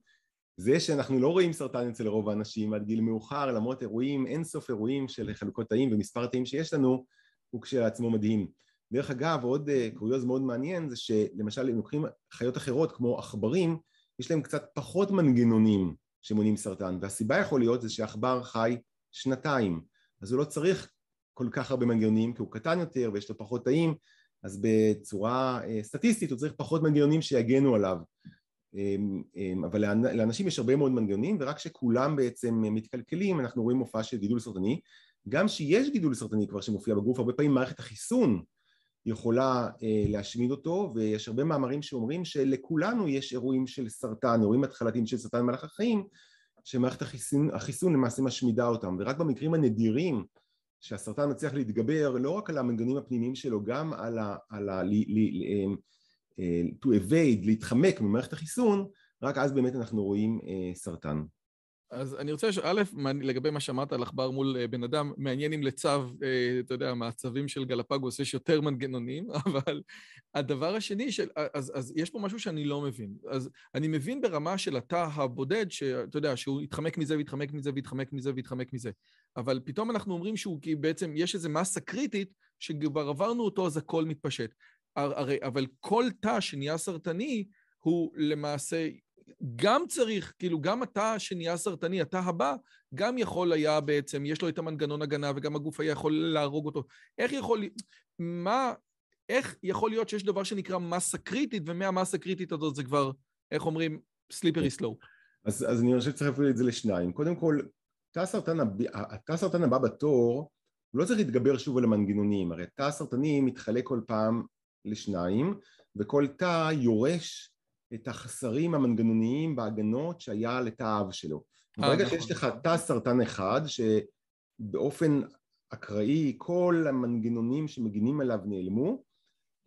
זה שאנחנו לא רואים סרטן אצל רוב האנשים עד גיל מאוחר למרות אירועים, אין סוף אירועים של חלוקות תאים ומספר התאים שיש לנו הוא כשלעצמו מדהים. דרך אגב עוד אה, קוריוז מאוד מעניין זה שלמשל אם לוקחים חיות אחרות כמו עכברים יש להם קצת פחות מנגנונים שמונעים סרטן והסיבה יכול להיות זה שעכבר חי שנתיים אז הוא לא צריך כל כך הרבה מנגנונים כי הוא קטן יותר ויש לו פחות תאים אז בצורה אה, סטטיסטית הוא צריך פחות מנגנונים שיגנו עליו. אמ, אמ, אבל לאנשים יש הרבה מאוד מנגנונים ורק כשכולם בעצם מתקלקלים אנחנו רואים מופע של גידול סרטני. גם שיש גידול סרטני כבר שמופיע בגוף הרבה פעמים מערכת החיסון יכולה אה, להשמיד אותו ויש הרבה מאמרים שאומרים שלכולנו יש אירועים של סרטן, אירועים התחלתיים של סרטן במהלך החיים שמערכת החיסון, החיסון למעשה משמידה אותם ורק במקרים הנדירים שהסרטן מצליח להתגבר לא רק על המנגנונים הפנימיים שלו גם על ה... על ה לי, לי, אמ, אה, to evade, להתחמק ממערכת החיסון, רק אז באמת אנחנו רואים אה, סרטן. אז אני רוצה לשאול, א', לגבי מה שאמרת על עכבר מול אה, בן אדם, מעניין אם לצו, אתה יודע, מעצבים של גלפגוס יש יותר מנגנונים, אבל הדבר השני, של, אז, אז יש פה משהו שאני לא מבין. אז אני מבין ברמה של התא הבודד, שאתה יודע, שהוא יתחמק מזה ויתחמק מזה ויתחמק מזה ויתחמק מזה. אבל פתאום אנחנו אומרים שהוא, כי בעצם יש איזו מסה קריטית, שכבר עברנו אותו אז הכל מתפשט. הרי, אבל כל תא שנהיה סרטני הוא למעשה גם צריך, כאילו גם התא שנהיה סרטני, התא הבא, גם יכול היה בעצם, יש לו את המנגנון הגנה וגם הגוף היה יכול להרוג אותו. איך יכול, מה, איך יכול להיות שיש דבר שנקרא מסה קריטית, ומהמסה הקריטית הזאת זה כבר, איך אומרים, סליפרי סלואו. אז, אז אני חושב שצריך להפעיל את זה לשניים. קודם כל, תא הסרטן, הב... התא הסרטן הבא בתור, הוא לא צריך להתגבר שוב על המנגנונים, הרי תא הסרטני מתחלק כל פעם לשניים וכל תא יורש את החסרים המנגנוניים בהגנות שהיה לתא האב שלו. אה, ברגע נכון. שיש לך תא סרטן אחד שבאופן אקראי כל המנגנונים שמגינים עליו נעלמו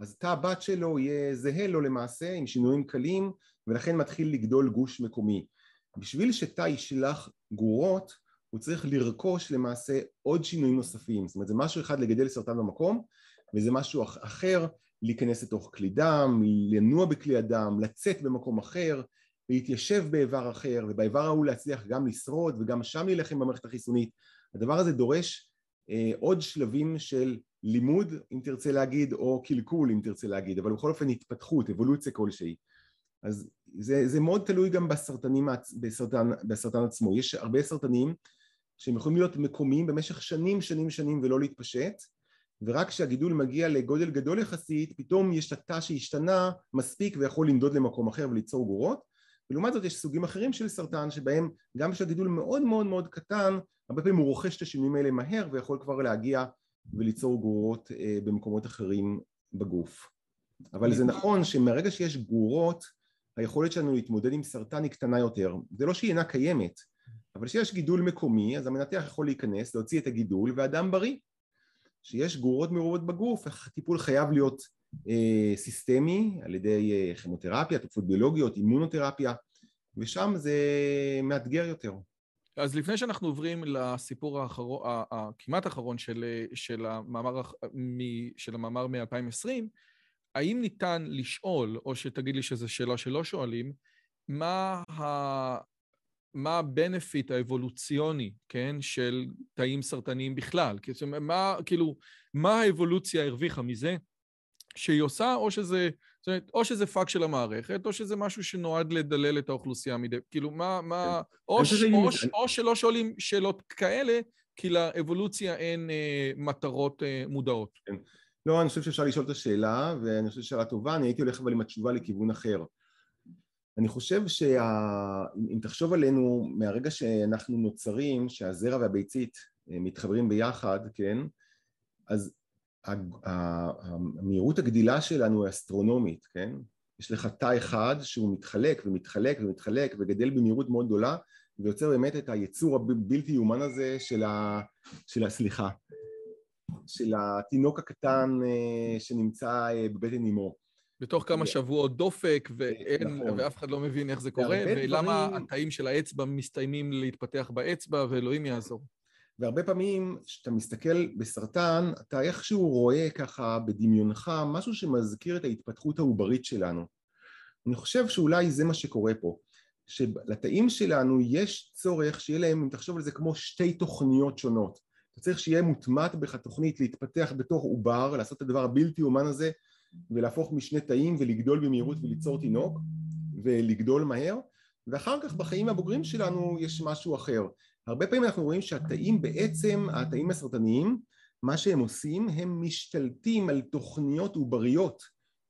אז תא הבת שלו יהיה זהה לו למעשה עם שינויים קלים ולכן מתחיל לגדול גוש מקומי. בשביל שתא ישלח גורות הוא צריך לרכוש למעשה עוד שינויים נוספים זאת אומרת זה משהו אחד לגדל סרטן במקום וזה משהו אחר להיכנס לתוך כלי דם, לנוע בכלי הדם, לצאת במקום אחר, להתיישב באיבר אחר, ובאיבר ההוא להצליח גם לשרוד וגם שם להילחם במערכת החיסונית. הדבר הזה דורש אה, עוד שלבים של לימוד, אם תרצה להגיד, או קלקול, אם תרצה להגיד, אבל בכל אופן התפתחות, אבולוציה כלשהי. אז זה, זה מאוד תלוי גם בסרטנים, בסרטן, בסרטן עצמו. יש הרבה סרטנים שהם יכולים להיות מקומיים במשך שנים, שנים, שנים ולא להתפשט, ורק כשהגידול מגיע לגודל גדול יחסית פתאום יש תא שהשתנה מספיק ויכול לנדוד למקום אחר וליצור גורות ולעומת זאת יש סוגים אחרים של סרטן שבהם גם כשהגידול מאוד מאוד מאוד קטן הרבה פעמים הוא רוכש את השינויים האלה מהר ויכול כבר להגיע וליצור גורות אה, במקומות אחרים בגוף אבל זה נכון שמרגע שיש גורות, היכולת שלנו להתמודד עם סרטן היא קטנה יותר. זה לא שהיא אינה קיימת, אבל כשיש גידול מקומי, אז המנתח יכול להיכנס, להוציא את הגידול, ואדם בריא. כשיש גורות מרובות בגוף, הטיפול חייב להיות אה, סיסטמי, על ידי אה, כימותרפיה, תרופות ביולוגיות, אימונותרפיה, ושם זה מאתגר יותר. אז לפני שאנחנו עוברים לסיפור האחרון, הכמעט האחרון של, של המאמר, של המאמר מ-2020, האם ניתן לשאול, או שתגיד לי שזו שאלה שלא שואלים, מה. מה הבנפיט האבולוציוני, כן, של תאים סרטניים בכלל? מה, כאילו, מה האבולוציה הרוויחה מזה שהיא עושה, או שזה, זאת אומרת, או שזה פאק של המערכת, או שזה משהו שנועד לדלל את האוכלוסייה מדי, כאילו, מה, מה, כן. או, ש, או, ש, או שלא שואלים שאלות כאלה, כי לאבולוציה אין אה, מטרות אה, מודעות. כן. לא, אני חושב שאפשר לשאול את השאלה, ואני חושב שזו שאלה טובה, אני הייתי הולך אבל עם התשובה לכיוון אחר. אני חושב שאם תחשוב עלינו מהרגע שאנחנו נוצרים, שהזרע והביצית אה, מתחברים ביחד, כן, אז המהירות הגדילה שלנו היא אסטרונומית, כן? יש לך תא אחד שהוא מתחלק ומתחלק ומתחלק וגדל במהירות מאוד גדולה ויוצר באמת את היצור הבלתי יאומן הזה של ה... של ה... סליחה, של התינוק הקטן אה, שנמצא אה, בבטן אמו. בתוך כמה שבועות דופק, ואין, נכון. ואף אחד לא מבין איך זה קורה, ולמה דברים... התאים של האצבע מסתיימים להתפתח באצבע, ואלוהים יעזור. והרבה פעמים כשאתה מסתכל בסרטן, אתה איכשהו רואה ככה בדמיונך משהו שמזכיר את ההתפתחות העוברית שלנו. אני חושב שאולי זה מה שקורה פה, שלתאים שלנו יש צורך שיהיה להם, אם תחשוב על זה, כמו שתי תוכניות שונות. אתה צריך שיהיה מוטמעת בך תוכנית להתפתח בתוך עובר, לעשות את הדבר הבלתי אומן הזה, ולהפוך משני תאים ולגדול במהירות וליצור תינוק, ולגדול מהר, ואחר כך בחיים הבוגרים שלנו יש משהו אחר. הרבה פעמים אנחנו רואים שהתאים בעצם, התאים הסרטניים, מה שהם עושים, הם משתלטים על תוכניות עובריות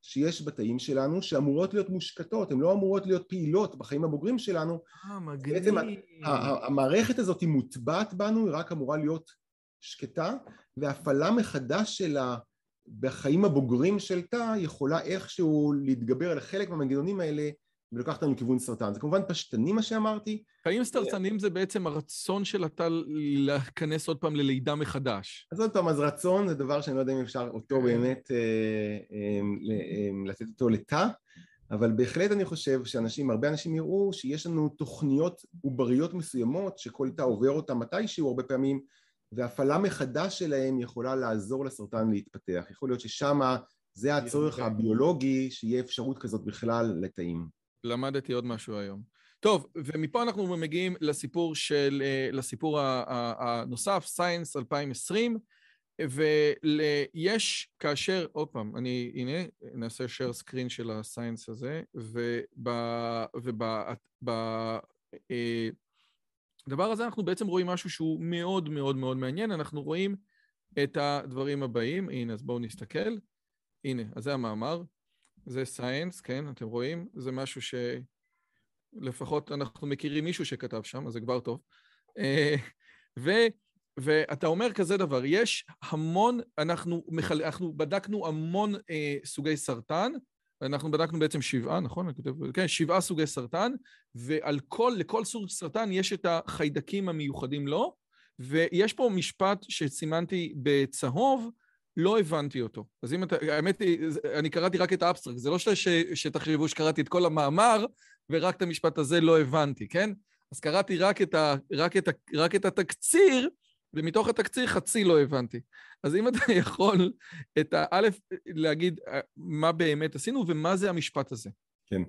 שיש בתאים שלנו, שאמורות להיות מושקטות, הן לא אמורות להיות פעילות בחיים הבוגרים שלנו. אה, מגניב. בעצם המערכת הזאת היא מוטבעת בנו, היא רק אמורה להיות שקטה, והפעלה מחדש שלה בחיים הבוגרים של תא יכולה איכשהו להתגבר על חלק מהמנגנונים האלה ולוקח אותנו לכיוון סרטן. זה כמובן פשטני מה שאמרתי. חיים סרטנים זה בעצם הרצון של התא להיכנס עוד פעם ללידה מחדש. אז עוד פעם, אז רצון זה דבר שאני לא יודע אם אפשר אותו כן. באמת אה, אה, אה, לתת אותו לתא, אבל בהחלט אני חושב שאנשים, הרבה אנשים יראו שיש לנו תוכניות עובריות מסוימות שכל תא עובר אותה מתישהו הרבה פעמים והפעלה מחדש שלהם יכולה לעזור לסרטן להתפתח. יכול להיות ששם זה הצורך הביולוגי שיהיה אפשרות כזאת בכלל לתאים. למדתי עוד משהו היום. טוב, ומפה אנחנו מגיעים לסיפור של, אה, לסיפור הנוסף, סייאנס 2020, ויש כאשר, עוד פעם, אני, הנה, נעשה share screen של הסייאנס הזה, ובדבר אה, הזה אנחנו בעצם רואים משהו שהוא מאוד מאוד מאוד מעניין, אנחנו רואים את הדברים הבאים, הנה, אז בואו נסתכל, הנה, אז זה המאמר, זה סייאנס, כן, אתם רואים? זה משהו שלפחות אנחנו מכירים מישהו שכתב שם, אז זה כבר טוב. אה, ו... ואתה אומר כזה דבר, יש המון, אנחנו, מחל... אנחנו בדקנו המון אה, סוגי סרטן, אנחנו בדקנו בעצם שבעה, נכון? אני כותב, כן, שבעה סוגי סרטן, ועל כל, לכל סוג סרטן יש את החיידקים המיוחדים לו, ויש פה משפט שסימנתי בצהוב, לא הבנתי אותו. אז אם אתה, האמת היא, אני קראתי רק את האבסטרקט, זה לא ש, ש, שתחשבו שקראתי את כל המאמר, ורק את המשפט הזה לא הבנתי, כן? אז קראתי רק את, ה, רק את, ה, רק את התקציר, ומתוך התקציר חצי לא הבנתי. אז אם אתה יכול את האלף, להגיד אה, מה באמת עשינו ומה זה המשפט הזה. כן.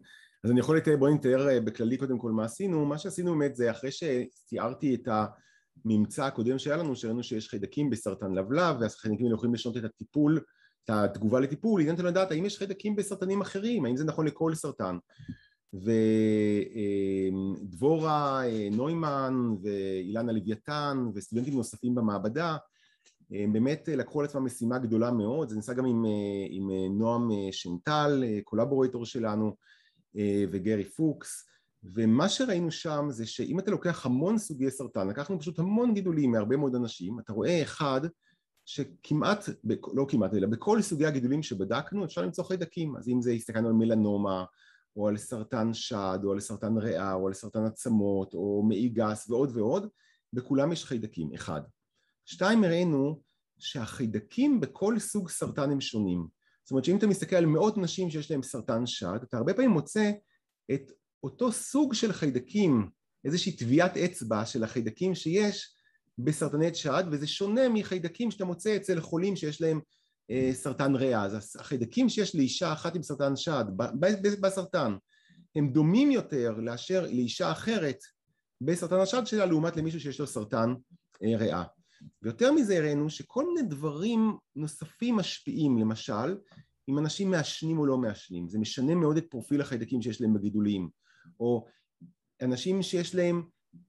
אז אני יכול לתאר, בואי נתאר אה, בכללי קודם כל מה עשינו. מה שעשינו באמת זה אחרי שתיארתי את. הממצא הקודם שהיה לנו, שראינו שיש חיידקים בסרטן לבלב, ואז החיידקים האלה יכולים לשנות את הטיפול, את התגובה לטיפול, עניין אותנו לדעת האם יש חיידקים בסרטנים אחרים, האם זה נכון לכל סרטן. ודבורה נוימן ואילנה לוויתן וסטודנטים נוספים במעבדה הם באמת לקחו על עצמם משימה גדולה מאוד, זה נעשה גם עם, עם נועם שנטל, קולבורטור שלנו וגרי פוקס. ומה שראינו שם זה שאם אתה לוקח המון סוגי סרטן, לקחנו פשוט המון גידולים מהרבה מאוד אנשים, אתה רואה אחד שכמעט, לא כמעט, אלא בכל סוגי הגידולים שבדקנו אפשר למצוא חיידקים, אז אם זה הסתכלנו על מלנומה, או על סרטן שד, או על סרטן ריאה, או על סרטן עצמות, או מעי גס ועוד ועוד, בכולם יש חיידקים, אחד. שתיים, הראינו שהחיידקים בכל סוג סרטן הם שונים. זאת אומרת שאם אתה מסתכל על מאות נשים שיש להם סרטן שד, אתה הרבה פעמים מוצא את אותו סוג של חיידקים, איזושהי טביעת אצבע של החיידקים שיש בסרטני שד, וזה שונה מחיידקים שאתה מוצא אצל חולים שיש להם סרטן ריאה. אז החיידקים שיש לאישה אחת עם סרטן שד בסרטן, הם דומים יותר לאשר לאישה אחרת בסרטן השד שלה לעומת למישהו שיש לו סרטן אה, ריאה. ויותר מזה הראינו שכל מיני דברים נוספים משפיעים, למשל, אם אנשים מעשנים או לא מעשנים, זה משנה מאוד את פרופיל החיידקים שיש להם בגידולים, או אנשים שיש להם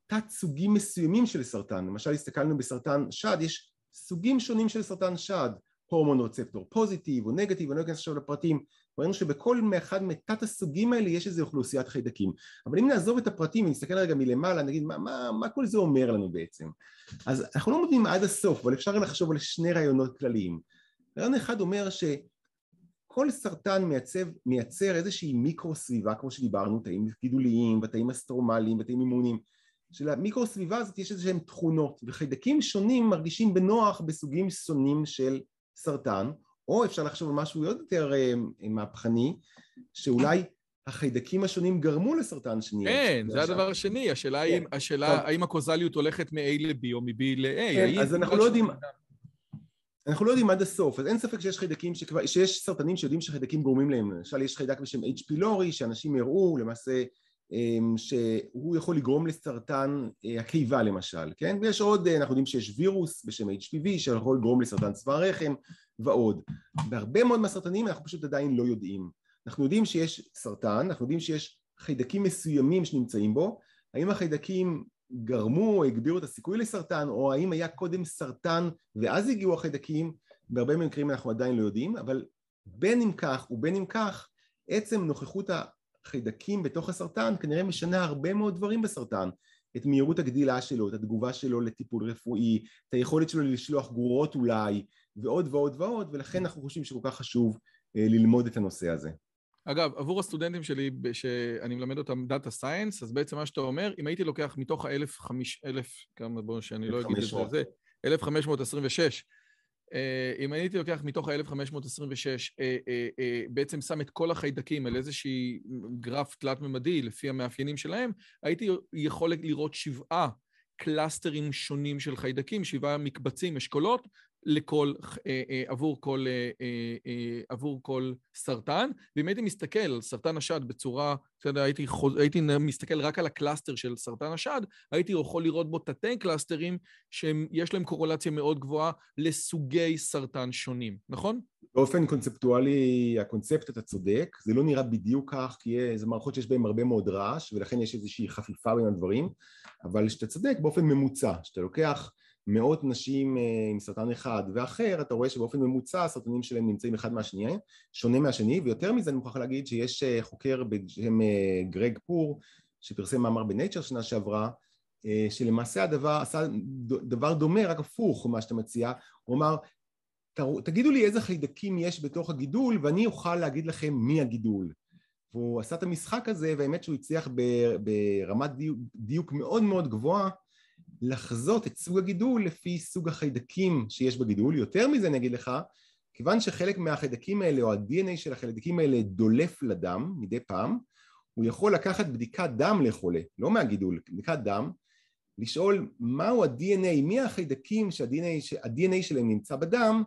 תת סוגים מסוימים של סרטן, למשל הסתכלנו בסרטן שד, יש סוגים שונים של סרטן שד, הורמון רצפטור פוזיטיב או נגטיב, אני לא אכנס עכשיו לפרטים, ראינו שבכל אחד מתת הסוגים האלה יש איזו אוכלוסיית חיידקים. אבל אם נעזוב את הפרטים ונסתכל רגע מלמעלה, נגיד מה, מה, מה כל זה אומר לנו בעצם? אז אנחנו לא מבינים עד הסוף, אבל אפשר לחשוב על שני רעיונות כלליים. רעיון אחד אומר שכל סרטן מייצב, מייצר איזושהי מיקרו סביבה, כמו שדיברנו, תאים גידוליים, בתאים אסטרומליים, בתאים אימוניים. שלמיקרו סביבה הזאת יש איזשהם תכונות, וחיידקים שונים מרגישים בנוח בסוגים שונים של סרטן, או אפשר לחשוב על משהו עוד יותר אה, מהפכני, שאולי החיידקים השונים גרמו לסרטן שני. כן, זה הדבר השני, השאלה כן. האם הקוזליות הולכת מ-A ל-B או מ-B ל-A. כן, אז אנחנו לא יודעים... אנחנו לא יודעים עד הסוף, אז אין ספק שיש חיידקים שכבר, שיש סרטנים שיודעים שחיידקים גורמים להם, למשל יש חיידק בשם H. pylori שאנשים הראו למעשה שהוא יכול לגרום לסרטן אה, הקיבה למשל, כן? ויש עוד, אה, אנחנו יודעים שיש וירוס בשם HPV שיכול לגרום לסרטן צבא הרחם ועוד. בהרבה מאוד מהסרטנים אנחנו פשוט עדיין לא יודעים. אנחנו יודעים שיש סרטן, אנחנו יודעים שיש חיידקים מסוימים שנמצאים בו, האם החיידקים גרמו או הגבירו את הסיכוי לסרטן, או האם היה קודם סרטן ואז הגיעו החיידקים, בהרבה מקרים אנחנו עדיין לא יודעים, אבל בין אם כך ובין אם כך, עצם נוכחות חיידקים בתוך הסרטן כנראה משנה הרבה מאוד דברים בסרטן את מהירות הגדילה שלו, את התגובה שלו לטיפול רפואי, את היכולת שלו לשלוח גרורות אולי ועוד ועוד ועוד ולכן אנחנו חושבים שכל כך חשוב אה, ללמוד את הנושא הזה. אגב, עבור הסטודנטים שלי שאני מלמד אותם data science, אז בעצם מה שאתה אומר, אם הייתי לוקח מתוך האלף חמיש, אלף, כמה בואו שאני לא אגיד את זה, 1526 אה, אם הייתי לוקח מתוך ה-1526, אה, אה, בעצם שם את כל החיידקים על איזשהי גרף תלת-ממדי לפי המאפיינים שלהם, הייתי יכול לראות שבעה קלאסטרים שונים של חיידקים, שבעה מקבצים, אשכולות, לכל, אה, אה, עבור כל, אה, עבור כל סרטן, ואם הייתי מסתכל על סרטן השד בצורה, בסדר, הייתי, הייתי מסתכל רק על ה cluster של סרטן השד, הייתי יכול לראות בו תתי קלאסטרים שיש להם קורלציה מאוד גבוהה לסוגי סרטן שונים, נכון? באופן קונספטואלי, הקונספט אתה צודק, זה לא נראה בדיוק כך, כי זה מערכות שיש בהן הרבה מאוד רעש, ולכן יש איזושהי חפיפה בין הדברים, אבל שאתה צודק באופן ממוצע, שאתה לוקח מאות נשים אה, עם סרטן אחד ואחר, אתה רואה שבאופן ממוצע הסרטנים שלהם נמצאים אחד מהשני, שונה מהשני, ויותר מזה אני מוכרח להגיד שיש אה, חוקר בשם אה, גרג פור, שפרסם מאמר בנייצ'ר שנה שעברה, שלמעשה הדבר עשה דבר דומה, רק הפוך ממה שאתה מציע, הוא אמר תגידו לי איזה חיידקים יש בתוך הגידול ואני אוכל להגיד לכם מי הגידול והוא עשה את המשחק הזה והאמת שהוא הצליח ברמת דיוק, דיוק מאוד מאוד גבוהה לחזות את סוג הגידול לפי סוג החיידקים שיש בגידול. יותר מזה אני אגיד לך, כיוון שחלק מהחיידקים האלה או ה-DNA של החיידקים האלה דולף לדם מדי פעם, הוא יכול לקחת בדיקת דם לחולה, לא מהגידול, בדיקת דם, לשאול מהו ה-DNA, מי החיידקים שה-DNA שלהם נמצא בדם,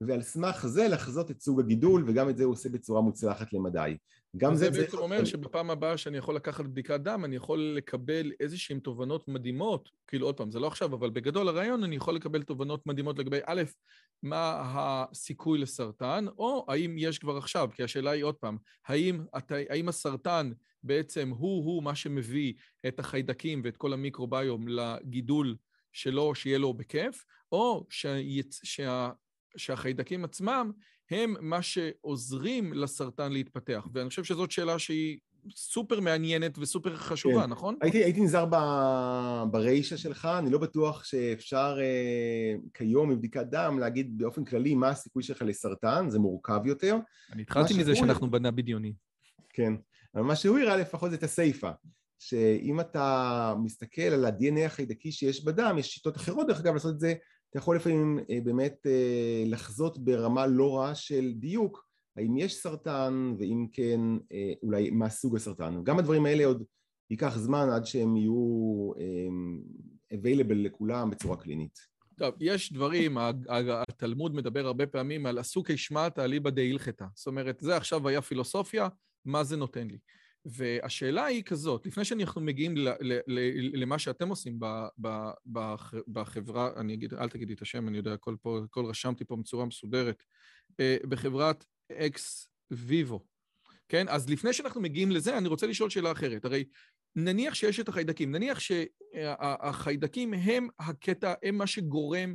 ועל סמך זה לחזות את סוג הגידול, וגם את זה הוא עושה בצורה מוצלחת למדי. גם זה... זה בעצם אומר שבפעם הבאה שאני יכול לקחת בדיקת דם, אני יכול לקבל איזשהן תובנות מדהימות, כאילו עוד פעם, זה לא עכשיו, אבל בגדול הרעיון, אני יכול לקבל תובנות מדהימות לגבי א', מה הסיכוי לסרטן, או האם יש כבר עכשיו, כי השאלה היא עוד פעם, האם, האם הסרטן בעצם הוא-הוא מה שמביא את החיידקים ואת כל המיקרוביום לגידול שלו, שיהיה לו בכיף, או שיצ... שה... שהחיידקים עצמם הם מה שעוזרים לסרטן להתפתח. ואני חושב שזאת שאלה שהיא סופר מעניינת וסופר חשובה, כן. נכון? הייתי, הייתי נזהר ב, ברישה שלך, אני לא בטוח שאפשר אה, כיום מבדיקת דם להגיד באופן כללי מה הסיכוי שלך לסרטן, זה מורכב יותר. אני התחלתי מזה שאנחנו בנה בדיוני. כן, אבל מה שהוא הראה לפחות זה את הסיפה. שאם אתה מסתכל על ה-DNA החיידקי שיש בדם, יש שיטות אחרות דרך אגב לעשות את זה, אתה יכול לפעמים אה, באמת אה, לחזות ברמה לא רעה של דיוק האם יש סרטן ואם כן אה, אולי מה סוג הסרטן. גם הדברים האלה עוד ייקח זמן עד שהם יהיו available לכולם בצורה קלינית. טוב, יש דברים, התלמוד מדבר הרבה פעמים על עסוקי שמע תעליבא דהילכתא. זאת אומרת, זה עכשיו היה פילוסופיה, מה זה נותן לי? והשאלה היא כזאת, לפני שאנחנו מגיעים למה שאתם עושים בחברה, אני אגיד, אל תגידי את השם, אני יודע, הכל פה, הכל רשמתי פה בצורה מסודרת, אה, בחברת אקס ויבו, כן? אז לפני שאנחנו מגיעים לזה, אני רוצה לשאול שאלה אחרת. הרי נניח שיש את החיידקים, נניח שהחיידקים הם הקטע, הם מה שגורם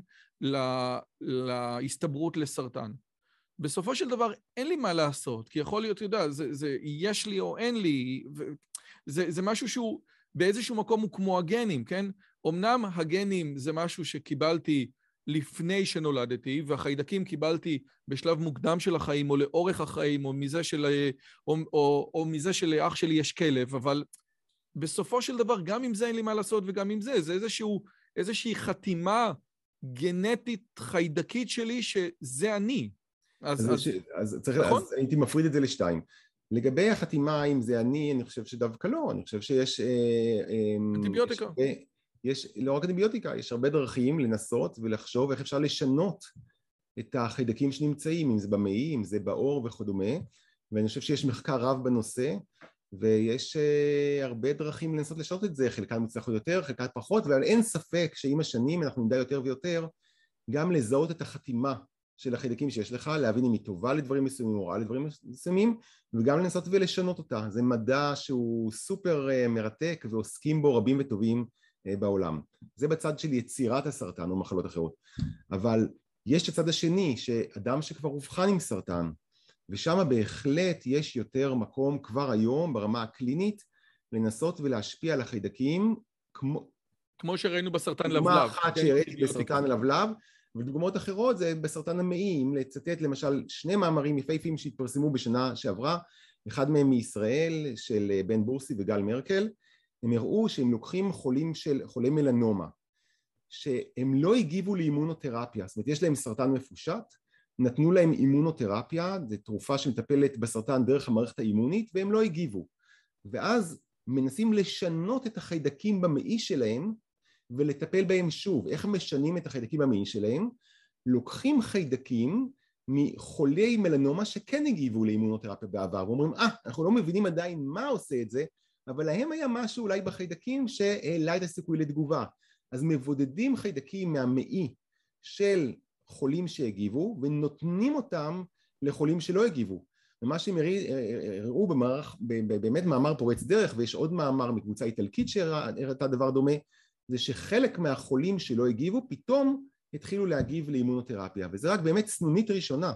להסתברות לסרטן. בסופו של דבר אין לי מה לעשות, כי יכול להיות, אתה יודע, זה, זה יש לי או אין לי, זה, זה משהו שהוא באיזשהו מקום הוא כמו הגנים, כן? אמנם הגנים זה משהו שקיבלתי לפני שנולדתי, והחיידקים קיבלתי בשלב מוקדם של החיים, או לאורך החיים, או מזה, של, או, או, או מזה שלאח שלי יש כלב, אבל בסופו של דבר, גם עם זה אין לי מה לעשות וגם עם זה, זה איזשהו, איזושהי חתימה גנטית חיידקית שלי שזה אני. אז, אז, אז, אז, צריך, נכון? אז הייתי מפריד את זה לשתיים. לגבי החתימה, אם זה אני, אני חושב שדווקא לא, אני חושב שיש... אה, אה, אנטיביוטיקה. יש, יש לא רק אנטיביוטיקה, יש הרבה דרכים לנסות ולחשוב איך אפשר לשנות את החיידקים שנמצאים, אם זה במעי, אם זה בעור וכדומה, ואני חושב שיש מחקר רב בנושא, ויש uh, הרבה דרכים לנסות לשנות את זה, חלקן מצליחות יותר, חלקן פחות, אבל אין ספק שעם השנים אנחנו נדע יותר ויותר גם לזהות את החתימה של החיידקים שיש לך, להבין אם היא טובה לדברים מסוימים או רעה לדברים מסוימים, וגם לנסות ולשנות אותה. זה מדע שהוא סופר uh, מרתק ועוסקים בו רבים וטובים אה, בעולם. זה בצד של יצירת הסרטן או מחלות אחרות. אבל יש הצד השני, שאדם שכבר אובחן עם סרטן, ושם בהחלט יש יותר מקום כבר היום ברמה הקלינית לנסות ולהשפיע על החיידקים כמו... כמו שראינו בסרטן לבלב. דוגמה אחת שהראיתי בסרטן לבלב, ודוגמאות אחרות זה בסרטן המעי, אם לצטט למשל שני מאמרים יפהפיים שהתפרסמו בשנה שעברה, אחד מהם מישראל של אה, בן בורסי וגל מרקל, הם הראו שהם לוקחים חולים של חולי מלנומה שהם לא הגיבו לאימונותרפיה, זאת אומרת יש להם סרטן מפושט, נתנו להם אימונותרפיה, זו תרופה שמטפלת בסרטן דרך המערכת האימונית והם לא הגיבו. ואז מנסים לשנות את החיידקים במעי שלהם ולטפל בהם שוב, איך משנים את החיידקים במעי שלהם? לוקחים חיידקים מחולי מלנומה שכן הגיבו לאימונותרפיה בעבר ואומרים אה ah, אנחנו לא מבינים עדיין מה עושה את זה אבל להם היה משהו אולי בחיידקים שהעלה את הסיכוי לתגובה. אז מבודדים חיידקים מהמעי של חולים שהגיבו ונותנים אותם לחולים שלא הגיבו. ומה שהם הראו במערך, באמת מאמר פורץ דרך, ויש עוד מאמר מקבוצה איטלקית שהראתה דבר דומה, זה שחלק מהחולים שלא הגיבו פתאום התחילו להגיב לאימונותרפיה, וזה רק באמת סנונית ראשונה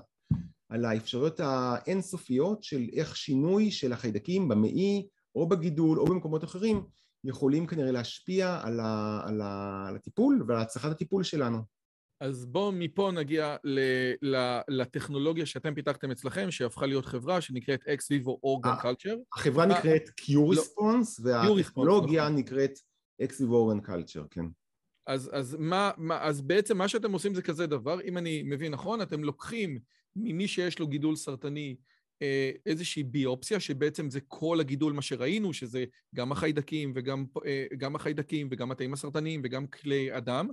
על האפשרויות האינסופיות של איך שינוי של החיידקים במעי או בגידול או במקומות אחרים יכולים כנראה להשפיע על, ה, על, ה, על הטיפול ועל הצלחת הטיפול שלנו. אז בואו מפה נגיע ל, ל, לטכנולוגיה שאתם פיתחתם אצלכם, שהפכה להיות חברה שנקראת Ex Vivo Organ Culture. החברה נקראת Q-Response, לא, והטכנולוגיה נכון. נקראת Vivo Organ Culture, כן. אז, אז, מה, מה, אז בעצם מה שאתם עושים זה כזה דבר, אם אני מבין נכון, אתם לוקחים ממי שיש לו גידול סרטני אה, איזושהי ביופסיה, שבעצם זה כל הגידול מה שראינו, שזה גם החיידקים וגם אה, גם החיידקים וגם התאים הסרטניים וגם כלי אדם,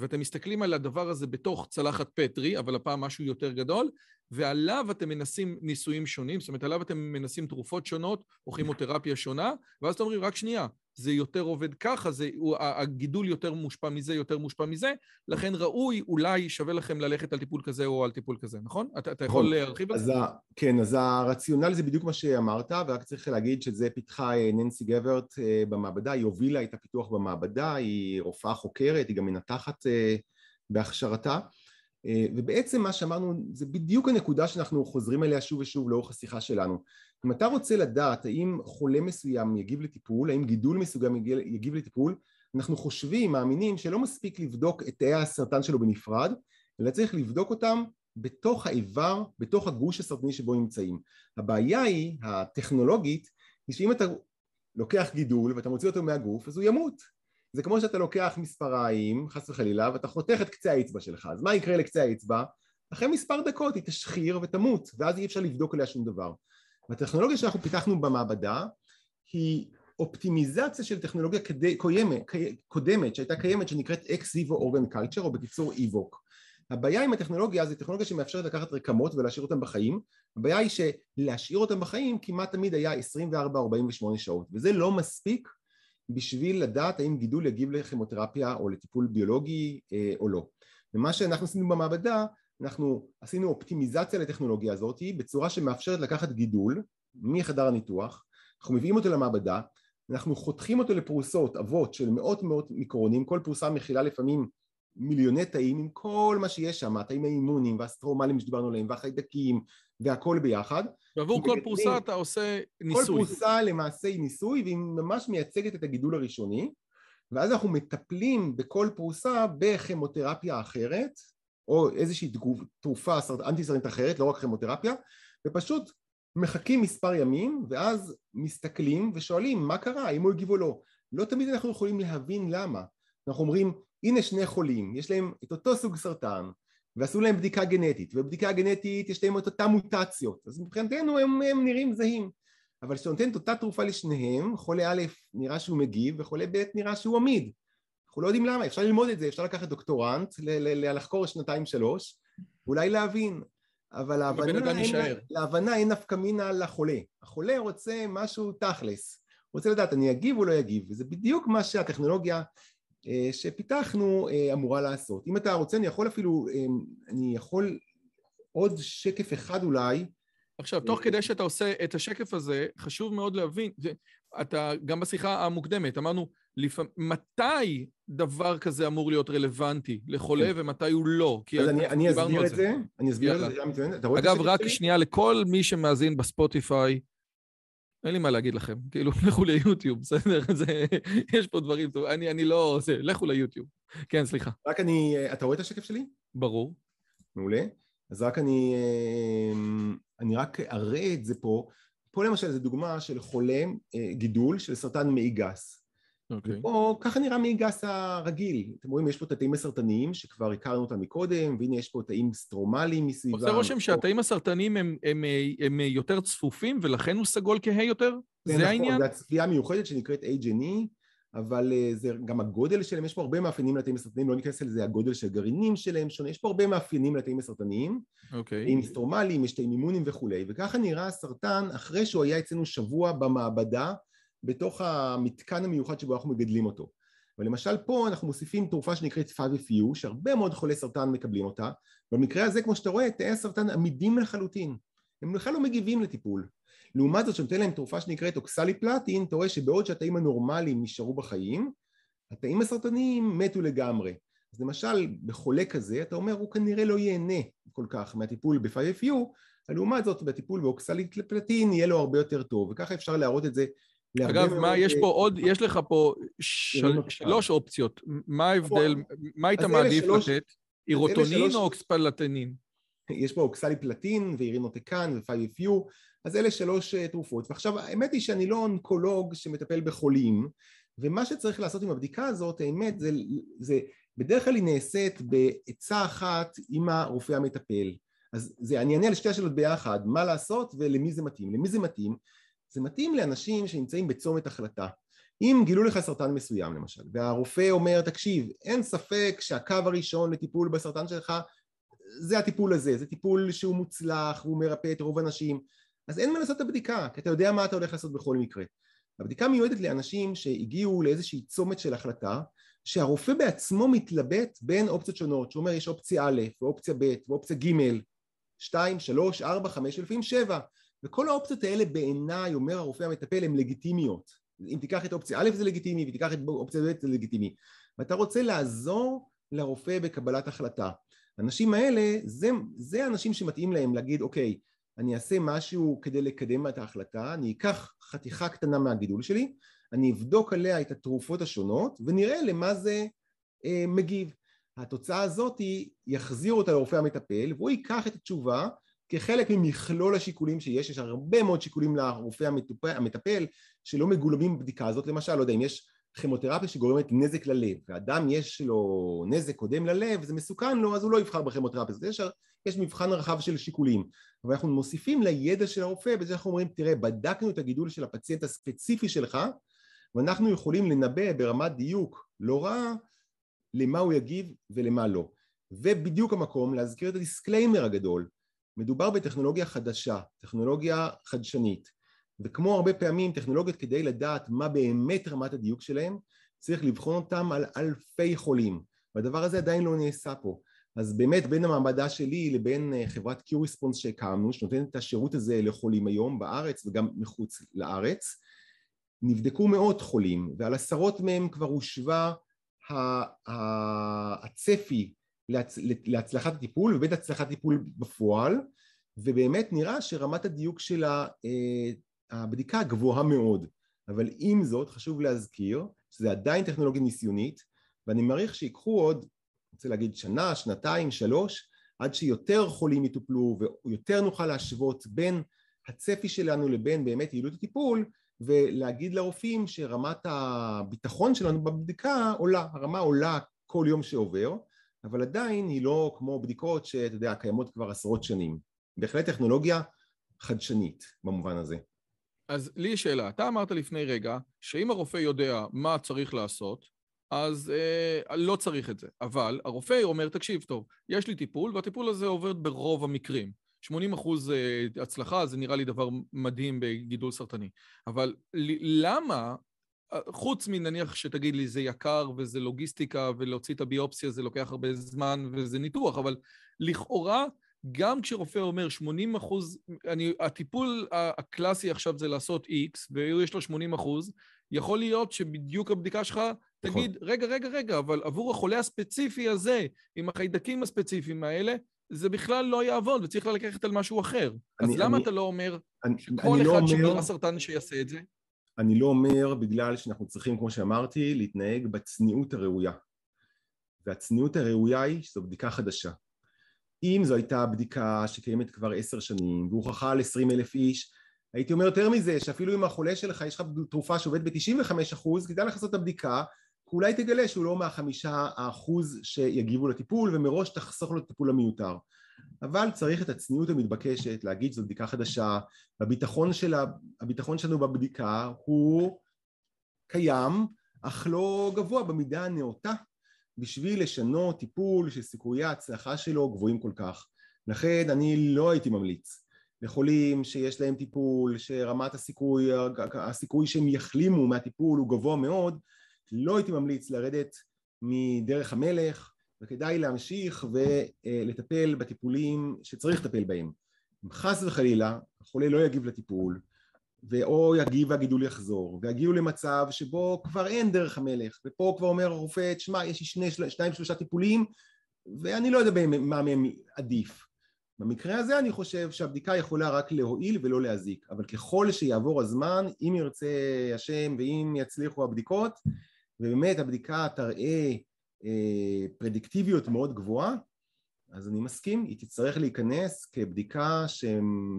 ואתם מסתכלים על הדבר הזה בתוך צלחת פטרי, אבל הפעם משהו יותר גדול, ועליו אתם מנסים ניסויים שונים, זאת אומרת, עליו אתם מנסים תרופות שונות או כימותרפיה שונה, ואז אתם אומרים, רק שנייה, זה יותר עובד ככה, זה, הוא, הגידול יותר מושפע מזה, יותר מושפע מזה, לכן ראוי, אולי שווה לכם ללכת על טיפול כזה או על טיפול כזה, נכון? אתה, אתה יכול נכון. להרחיב על זה? כן, אז הרציונל זה בדיוק מה שאמרת, ורק צריך להגיד שזה פיתחה אה, ננסי גברט אה, במעבדה, היא הובילה את הפיתוח במעבדה, היא רופאה חוקרת, היא גם מנתחת בהכשרתה. אה, ובעצם מה שאמרנו זה בדיוק הנקודה שאנחנו חוזרים אליה שוב ושוב לאורך השיחה שלנו. אם אתה רוצה לדעת האם חולה מסוים יגיב לטיפול, האם גידול מסוים יגיב לטיפול, אנחנו חושבים, מאמינים שלא מספיק לבדוק את תאי הסרטן שלו בנפרד, אלא צריך לבדוק אותם בתוך האיבר, בתוך הגוש הסרטני שבו נמצאים. הבעיה היא, הטכנולוגית, היא שאם אתה לוקח גידול ואתה מוציא אותו מהגוף, אז הוא ימות. זה כמו שאתה לוקח מספריים, חס וחלילה, ואתה חותך את קצה האצבע שלך. אז מה יקרה לקצה האצבע? אחרי מספר דקות היא תשחיר ותמות, ואז אי אפשר לבדוק עליה שום דבר. והטכנולוגיה שאנחנו פיתחנו במעבדה היא אופטימיזציה של טכנולוגיה קודמת, קודמת שהייתה קיימת שנקראת ויבו אורגן קלצ'ר או בקיצור איבוק. הבעיה עם הטכנולוגיה זה טכנולוגיה שמאפשרת לקחת רקמות ולהשאיר אותן בחיים הבעיה היא שלהשאיר אותן בחיים כמעט תמיד היה 24-48 שעות וזה לא מספיק בשביל לדעת האם גידול יגיב לכימותרפיה או לטיפול ביולוגי אה, או לא. ומה שאנחנו עשינו במעבדה אנחנו עשינו אופטימיזציה לטכנולוגיה הזאת בצורה שמאפשרת לקחת גידול מחדר הניתוח אנחנו מביאים אותו למעבדה אנחנו חותכים אותו לפרוסות אבות של מאות מאות מיקרונים כל פרוסה מכילה לפעמים מיליוני תאים עם כל מה שיש שם, התאים האימונים והסטרומלים שדיברנו עליהם והחיידקים והכל ביחד. ועבור כל פרוסה אתה עושה ניסוי. כל פרוסה למעשה היא ניסוי והיא ממש מייצגת את הגידול הראשוני ואז אנחנו מטפלים בכל פרוסה בכימותרפיה אחרת או איזושהי תרופה אנטי סרטנית אחרת, לא רק כימותרפיה ופשוט מחכים מספר ימים ואז מסתכלים ושואלים מה קרה, האם הוא הגיב או לא. לא תמיד אנחנו יכולים להבין למה. אנחנו אומרים הנה שני חולים, יש להם את אותו סוג סרטן ועשו להם בדיקה גנטית ובבדיקה הגנטית יש להם את אותה מוטציות. אז מבחינתנו הם, הם נראים זהים. אבל כשאתה נותן את אותה תרופה לשניהם חולה א' נראה שהוא מגיב וחולה ב' נראה שהוא עמיד. אנחנו לא יודעים למה, אפשר ללמוד את זה, אפשר לקחת דוקטורנט, לחקור שנתיים שלוש, אולי להבין, אבל להבנה אין, להבנה אין נפקא מינה לחולה. החולה רוצה משהו תכלס, הוא רוצה לדעת אני אגיב או לא אגיב, וזה בדיוק מה שהטכנולוגיה שפיתחנו אה, אמורה לעשות. אם אתה רוצה אני יכול אפילו, אה, אני יכול עוד שקף אחד אולי. עכשיו, תוך כדי שאתה עושה את השקף הזה, חשוב מאוד להבין, אתה גם בשיחה המוקדמת אמרנו, לפ... מתי דבר כזה אמור להיות רלוונטי לחולה כן. ומתי הוא לא? אז אני, אני אסביר את זה, אני אסביר את זה, אגב, רק שנייה לכל מי שמאזין בספוטיפיי, אין לי מה להגיד לכם, כאילו, לכו ליוטיוב, בסדר? זה, יש פה דברים טובים, אני, אני לא... זה, לכו ליוטיוב. כן, סליחה. רק אני... אתה רואה את השקף שלי? ברור. מעולה. אז רק אני... אמ, אני רק אראה את זה פה. פה למשל זו דוגמה של חולה אה, גידול של סרטן מעי גס. אוקיי. ופה ככה נראה מעי גס הרגיל. אתם רואים, יש פה את התאים הסרטניים שכבר הכרנו אותם מקודם, והנה יש פה תאים סטרומליים מסביבם. עושה רושם שהתאים הסרטניים הם, הם, הם, הם יותר צפופים ולכן הוא סגול כהה יותר? זה, זה נכון, העניין? זה הצפייה המיוחדת שנקראת H&E, אבל אה, זה גם הגודל שלהם, יש פה הרבה מאפיינים לתאים הסרטניים, לא ניכנס לזה, הגודל של הגרעינים שלהם שונה, יש פה הרבה מאפיינים לתאים הסרטניים. אוקיי. תאים סטרומליים, יש תאים אימונים וכולי, וככה נראה הסרטן אחרי שהוא היה אצלנו שבוע במעבדה בתוך המתקן המיוחד שבו אנחנו מגדלים אותו. ולמשל פה אנחנו מוסיפים תרופה שנקראת 5FU שהרבה מאוד חולי סרטן מקבלים אותה. במקרה הזה כמו שאתה רואה תאי הסרטן עמידים לחלוטין. הם בכלל לא מגיבים לטיפול. לעומת זאת שנותן להם תרופה שנקראת אוקסליפלטין אתה רואה שבעוד שהתאים הנורמליים נשארו בחיים התאים הסרטניים מתו לגמרי. אז למשל בחולה כזה אתה אומר הוא כנראה לא ייהנה כל כך מהטיפול ב-5FU לעומת זאת בטיפול באוקסליפלטין יהיה לו הרבה יותר טוב וככה אפשר להראות את זה אגב, מה, יש פה עוד, יש לך פה שלוש אופציות. מה ההבדל, מה היית מעדיף לתת? אירוטונין או אוקספלטנין? יש פה אוקסליפלטין ואירינוטקן ו-5FU, אז אלה שלוש אה, תרופות. ועכשיו, האמת היא שאני לא אונקולוג שמטפל בחולים, ומה שצריך לעשות עם הבדיקה הזאת, האמת, זה, זה בדרך כלל היא נעשית בעצה אחת עם הרופא המטפל. אז זה, אני אענה על שתי השאלות ביחד, מה לעשות ולמי זה מתאים. למי זה מתאים? זה מתאים לאנשים שנמצאים בצומת החלטה. אם גילו לך סרטן מסוים למשל, והרופא אומר, תקשיב, אין ספק שהקו הראשון לטיפול בסרטן שלך זה הטיפול הזה, זה טיפול שהוא מוצלח, הוא מרפא את רוב האנשים, אז אין מה לעשות את הבדיקה, כי אתה יודע מה אתה הולך לעשות בכל מקרה. הבדיקה מיועדת לאנשים שהגיעו לאיזושהי צומת של החלטה, שהרופא בעצמו מתלבט בין אופציות שונות, שהוא אומר יש אופציה א' ואופציה ב' ואופציה ג', 2, 3, 4, 5 ולפעמים 7 וכל האופציות האלה בעיניי, אומר הרופא המטפל, הן לגיטימיות. אם תיקח את אופציה א' זה לגיטימי, ותיקח את אופציה ב' זה לגיטימי. ואתה רוצה לעזור לרופא בקבלת החלטה. האנשים האלה, זה, זה האנשים שמתאים להם להגיד, אוקיי, אני אעשה משהו כדי לקדם את ההחלטה, אני אקח חתיכה קטנה מהגידול שלי, אני אבדוק עליה את התרופות השונות ונראה למה זה אה, מגיב. התוצאה הזאת היא יחזיר אותה לרופא המטפל והוא ייקח את התשובה כחלק ממכלול השיקולים שיש, יש הרבה מאוד שיקולים לרופא המטפל, המטפל שלא מגולמים בבדיקה הזאת, למשל, לא יודע, אם יש כימותרפיה שגורמת נזק ללב, ואדם יש לו נזק קודם ללב, זה מסוכן לו, אז הוא לא יבחר בכימותרפיה, אז יש, יש מבחן רחב של שיקולים, אבל אנחנו מוסיפים לידע של הרופא בזה שאנחנו אומרים, תראה, בדקנו את הגידול של הפציינט הספציפי שלך, ואנחנו יכולים לנבא ברמת דיוק לא רע למה הוא יגיב ולמה לא. ובדיוק המקום להזכיר את ה disclaimer הגדול, מדובר בטכנולוגיה חדשה, טכנולוגיה חדשנית, וכמו הרבה פעמים טכנולוגיות כדי לדעת מה באמת רמת הדיוק שלהם, צריך לבחון אותם על אלפי חולים, והדבר הזה עדיין לא נעשה פה. אז באמת בין המעבדה שלי לבין אה, חברת CuResponse שהקמנו, שנותנת את השירות הזה לחולים היום בארץ וגם מחוץ לארץ, נבדקו מאות חולים ועל עשרות מהם כבר הושווה הצפי להצלחת הטיפול ובית הצלחת טיפול בפועל ובאמת נראה שרמת הדיוק של אה, הבדיקה גבוהה מאוד. אבל עם זאת חשוב להזכיר שזה עדיין טכנולוגיה ניסיונית ואני מעריך שיקחו עוד, אני רוצה להגיד שנה, שנתיים, שלוש עד שיותר חולים יטופלו ויותר נוכל להשוות בין הצפי שלנו לבין באמת יעילות הטיפול ולהגיד לרופאים שרמת הביטחון שלנו בבדיקה עולה, הרמה עולה כל יום שעובר אבל עדיין היא לא כמו בדיקות שאתה יודע קיימות כבר עשרות שנים. בהחלט טכנולוגיה חדשנית במובן הזה. אז לי יש שאלה, אתה אמרת לפני רגע שאם הרופא יודע מה צריך לעשות אז אה, לא צריך את זה, אבל הרופא אומר תקשיב טוב, יש לי טיפול והטיפול הזה עובר ברוב המקרים. 80 אחוז אה, הצלחה זה נראה לי דבר מדהים בגידול סרטני, אבל למה, חוץ מנניח שתגיד לי זה יקר וזה לוגיסטיקה ולהוציא את הביופסיה זה לוקח הרבה זמן וזה ניתוח, אבל לכאורה גם כשרופא אומר 80 אחוז, אני, הטיפול הקלאסי עכשיו זה לעשות X ויש לו 80 אחוז, יכול להיות שבדיוק הבדיקה שלך נכון. תגיד, רגע, רגע, רגע, אבל עבור החולה הספציפי הזה, עם החיידקים הספציפיים האלה, זה בכלל לא יעבוד, וצריך ללכת על משהו אחר. אני, אז למה אני, אתה לא אומר אני, שכל אני לא אחד לא שגרה סרטן שיעשה את זה? אני לא אומר בגלל שאנחנו צריכים, כמו שאמרתי, להתנהג בצניעות הראויה. והצניעות הראויה היא שזו בדיקה חדשה. אם זו הייתה בדיקה שקיימת כבר עשר שנים והוכחה על עשרים אלף איש, הייתי אומר יותר מזה, שאפילו אם החולה שלך יש לך תרופה שעובדת ב-95% כדאי לך לעשות את הבדיקה אולי תגלה שהוא לא מהחמישה האחוז שיגיבו לטיפול ומראש תחסוך לו את הטיפול המיותר אבל צריך את הצניעות המתבקשת להגיד שזו בדיקה חדשה. והביטחון שלה, שלנו בבדיקה הוא קיים אך לא גבוה במידה הנאותה. בשביל לשנות טיפול שסיכויי ההצלחה שלו גבוהים כל כך. לכן אני לא הייתי ממליץ לחולים שיש להם טיפול שרמת הסיכוי, הסיכוי שהם יחלימו מהטיפול הוא גבוה מאוד. לא הייתי ממליץ לרדת מדרך המלך וכדאי להמשיך ולטפל בטיפולים שצריך לטפל בהם. אם חס וחלילה החולה לא יגיב לטיפול ואו יגיב והגידול יחזור ויגיעו למצב שבו כבר אין דרך המלך ופה כבר אומר הרופא תשמע יש לי שני, שניים שלושה טיפולים ואני לא יודע מה מהם עדיף במקרה הזה אני חושב שהבדיקה יכולה רק להועיל ולא להזיק אבל ככל שיעבור הזמן אם ירצה השם ואם יצליחו הבדיקות ובאמת הבדיקה תראה אה, פרדיקטיביות מאוד גבוהה אז אני מסכים, היא תצטרך להיכנס כבדיקה ש...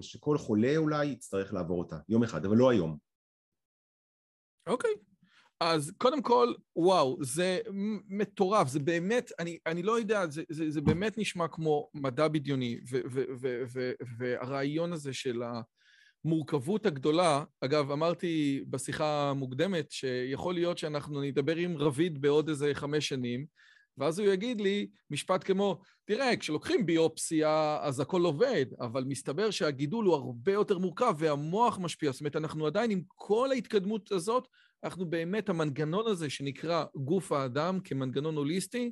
שכל חולה אולי יצטרך לעבור אותה יום אחד, אבל לא היום. אוקיי. Okay. אז קודם כל, וואו, זה מטורף, זה באמת, אני, אני לא יודע, זה, זה, זה באמת נשמע כמו מדע בדיוני, והרעיון הזה של ה... המורכבות הגדולה, אגב, אמרתי בשיחה המוקדמת שיכול להיות שאנחנו נדבר עם רביד בעוד איזה חמש שנים, ואז הוא יגיד לי משפט כמו, תראה, כשלוקחים ביופסיה אז הכל עובד, אבל מסתבר שהגידול הוא הרבה יותר מורכב והמוח משפיע, זאת אומרת, אנחנו עדיין עם כל ההתקדמות הזאת, אנחנו באמת, המנגנון הזה שנקרא גוף האדם כמנגנון הוליסטי,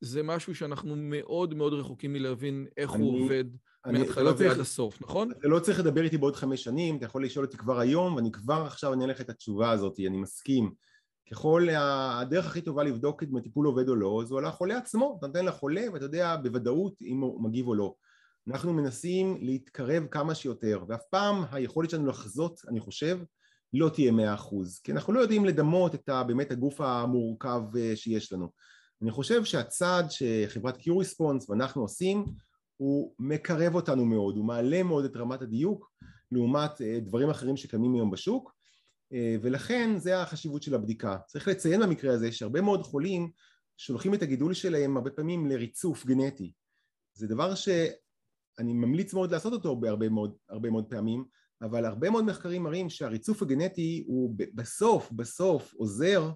זה משהו שאנחנו מאוד מאוד רחוקים מלהבין איך אני, הוא עובד. מההתחלה ועד הסוף, נכון? אתה לא צריך לדבר איתי בעוד חמש שנים, אתה יכול לשאול אותי כבר היום, ואני כבר עכשיו אענה לך את התשובה הזאת, אני מסכים. ככל, הדרך הכי טובה לבדוק אם הטיפול עובד או לא, זו על החולה עצמו, אתה נותן לחולה ואתה יודע בוודאות אם הוא מגיב או לא. אנחנו מנסים להתקרב כמה שיותר, ואף פעם היכולת שלנו לחזות, אני חושב, לא תהיה מאה אחוז, כי אנחנו לא יודעים לדמות את באמת הגוף המורכב אה, שיש לנו. אני חושב שהצעד שחברת Q-Response ואנחנו עושים, הוא מקרב אותנו מאוד, הוא מעלה מאוד את רמת הדיוק לעומת אה, דברים אחרים שקיימים היום בשוק, אה, ולכן זה החשיבות של הבדיקה. צריך לציין במקרה הזה שהרבה מאוד חולים שולחים את הגידול שלהם הרבה פעמים לריצוף גנטי. זה דבר שאני ממליץ מאוד לעשות אותו בהרבה מאוד, מאוד פעמים, אבל הרבה מאוד מחקרים מראים שהריצוף הגנטי הוא בסוף, בסוף עוזר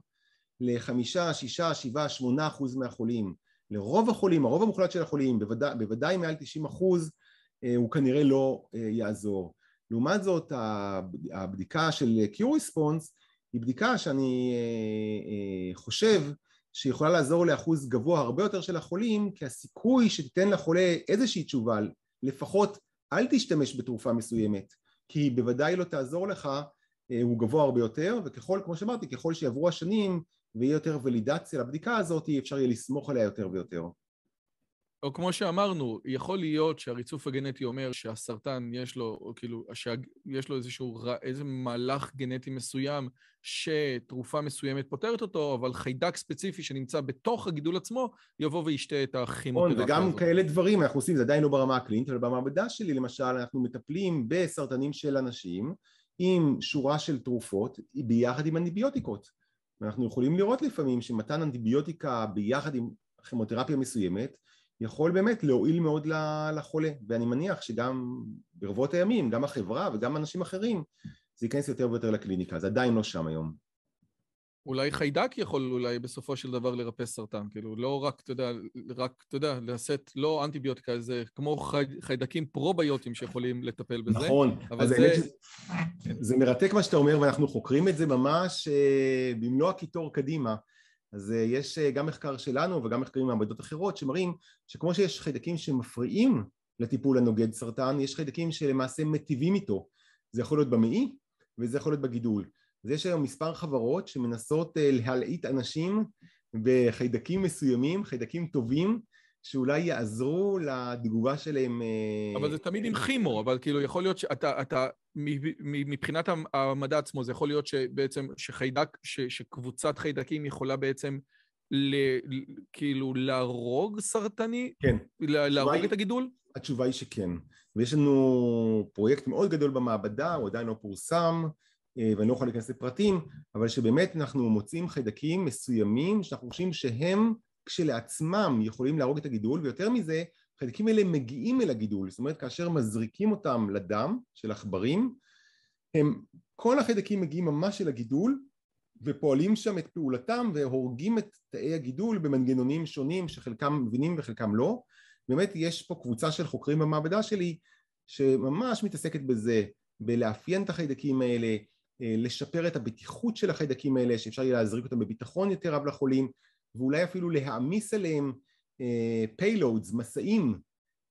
לחמישה, שישה, שבעה, שמונה אחוז מהחולים. לרוב החולים, הרוב המוחלט של החולים, בוודאי, בוודאי מעל תשעים אחוז, אה, הוא כנראה לא אה, יעזור. לעומת זאת הבדיקה של Q-Response היא בדיקה שאני אה, חושב שיכולה לעזור לאחוז גבוה הרבה יותר של החולים כי הסיכוי שתיתן לחולה איזושהי תשובה לפחות אל תשתמש בתרופה מסוימת כי היא בוודאי לא תעזור לך הוא גבוה הרבה יותר וככל כמו שאמרתי ככל שיעברו השנים ויהיה יותר ולידציה לבדיקה הזאת אפשר יהיה לסמוך עליה יותר ויותר או כמו שאמרנו, יכול להיות שהריצוף הגנטי אומר שהסרטן יש לו, או כאילו, שיש לו איזשהו, איזה מהלך גנטי מסוים שתרופה מסוימת פותרת אותו, אבל חיידק ספציפי שנמצא בתוך הגידול עצמו, יבוא וישתה את הכימותרפיה הזאת. וגם כאלה דברים אנחנו עושים, זה עדיין לא ברמה הקלינית, אבל במעבדה שלי למשל, אנחנו מטפלים בסרטנים של אנשים עם שורה של תרופות ביחד עם אנטיביוטיקות. ואנחנו יכולים לראות לפעמים שמתן אנטיביוטיקה ביחד עם כימותרפיה מסוימת, יכול באמת להועיל מאוד לחולה. ואני מניח שגם ברבות הימים גם החברה וגם אנשים אחרים זה ייכנס יותר ויותר לקליניקה. זה עדיין לא שם היום אולי חיידק יכול אולי בסופו של דבר לרפא סרטן, כאילו לא רק, אתה יודע, רק, אתה יודע, לשאת לא אנטיביוטיקה, זה כמו חי, חיידקים פרוביוטיים שיכולים לטפל בזה. נכון, אז זה... זה... זה מרתק מה שאתה אומר ואנחנו חוקרים את זה ממש אה, במלוא הקיטור קדימה. אז אה, יש אה, גם מחקר שלנו וגם מחקרים ממעבדות אחרות שמראים שכמו שיש חיידקים שמפריעים לטיפול הנוגד סרטן, יש חיידקים שלמעשה מטיבים איתו. זה יכול להיות במעי וזה יכול להיות בגידול. אז יש היום מספר חברות שמנסות אה, להלעיט אנשים בחיידקים מסוימים, חיידקים טובים, שאולי יעזרו לתגובה שלהם. אבל זה תמיד עם כימו, אבל כאילו יכול להיות שאתה, אתה, מבחינת המדע עצמו, זה יכול להיות שבעצם, שחיידק, ש, שקבוצת חיידקים יכולה בעצם ל, כאילו להרוג סרטני? כן. להרוג היא, את הגידול? התשובה היא שכן. ויש לנו פרויקט מאוד גדול במעבדה, הוא עדיין לא פורסם, אה, ואני לא יכול להיכנס לפרטים, אבל שבאמת אנחנו מוצאים חיידקים מסוימים שאנחנו חושבים שהם כשלעצמם יכולים להרוג את הגידול, ויותר מזה, החיידקים האלה מגיעים אל הגידול, זאת אומרת כאשר מזריקים אותם לדם של עכברים, הם, כל החיידקים מגיעים ממש אל הגידול ופועלים שם את פעולתם והורגים את תאי הגידול במנגנונים שונים שחלקם מבינים וחלקם לא. באמת יש פה קבוצה של חוקרים במעבדה שלי שממש מתעסקת בזה, בלאפיין את החיידקים האלה, אה, לשפר את הבטיחות של החיידקים האלה, שאפשר יהיה להזריק אותם בביטחון יותר רב לחולים, ואולי אפילו להעמיס עליהם אה, מסעים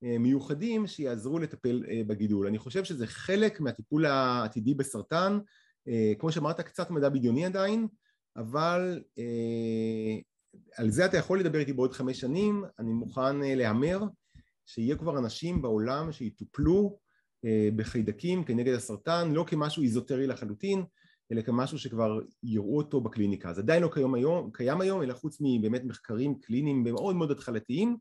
אה, מיוחדים שיעזרו לטפל בגידול. אני חושב שזה חלק מהטיפול העתידי בסרטן, כמו שאמרת קצת מדע בדיוני עדיין, אבל על זה אתה יכול לדבר איתי בעוד חמש שנים, אני מוכן להמר שיהיה כבר אנשים בעולם שיטופלו בחיידקים כנגד הסרטן, לא כמשהו איזוטרי לחלוטין, אלא כמשהו שכבר יראו אותו בקליניקה. זה עדיין לא קיים היום, קיים היום, אלא חוץ מבאמת מחקרים קליניים מאוד מאוד התחלתיים,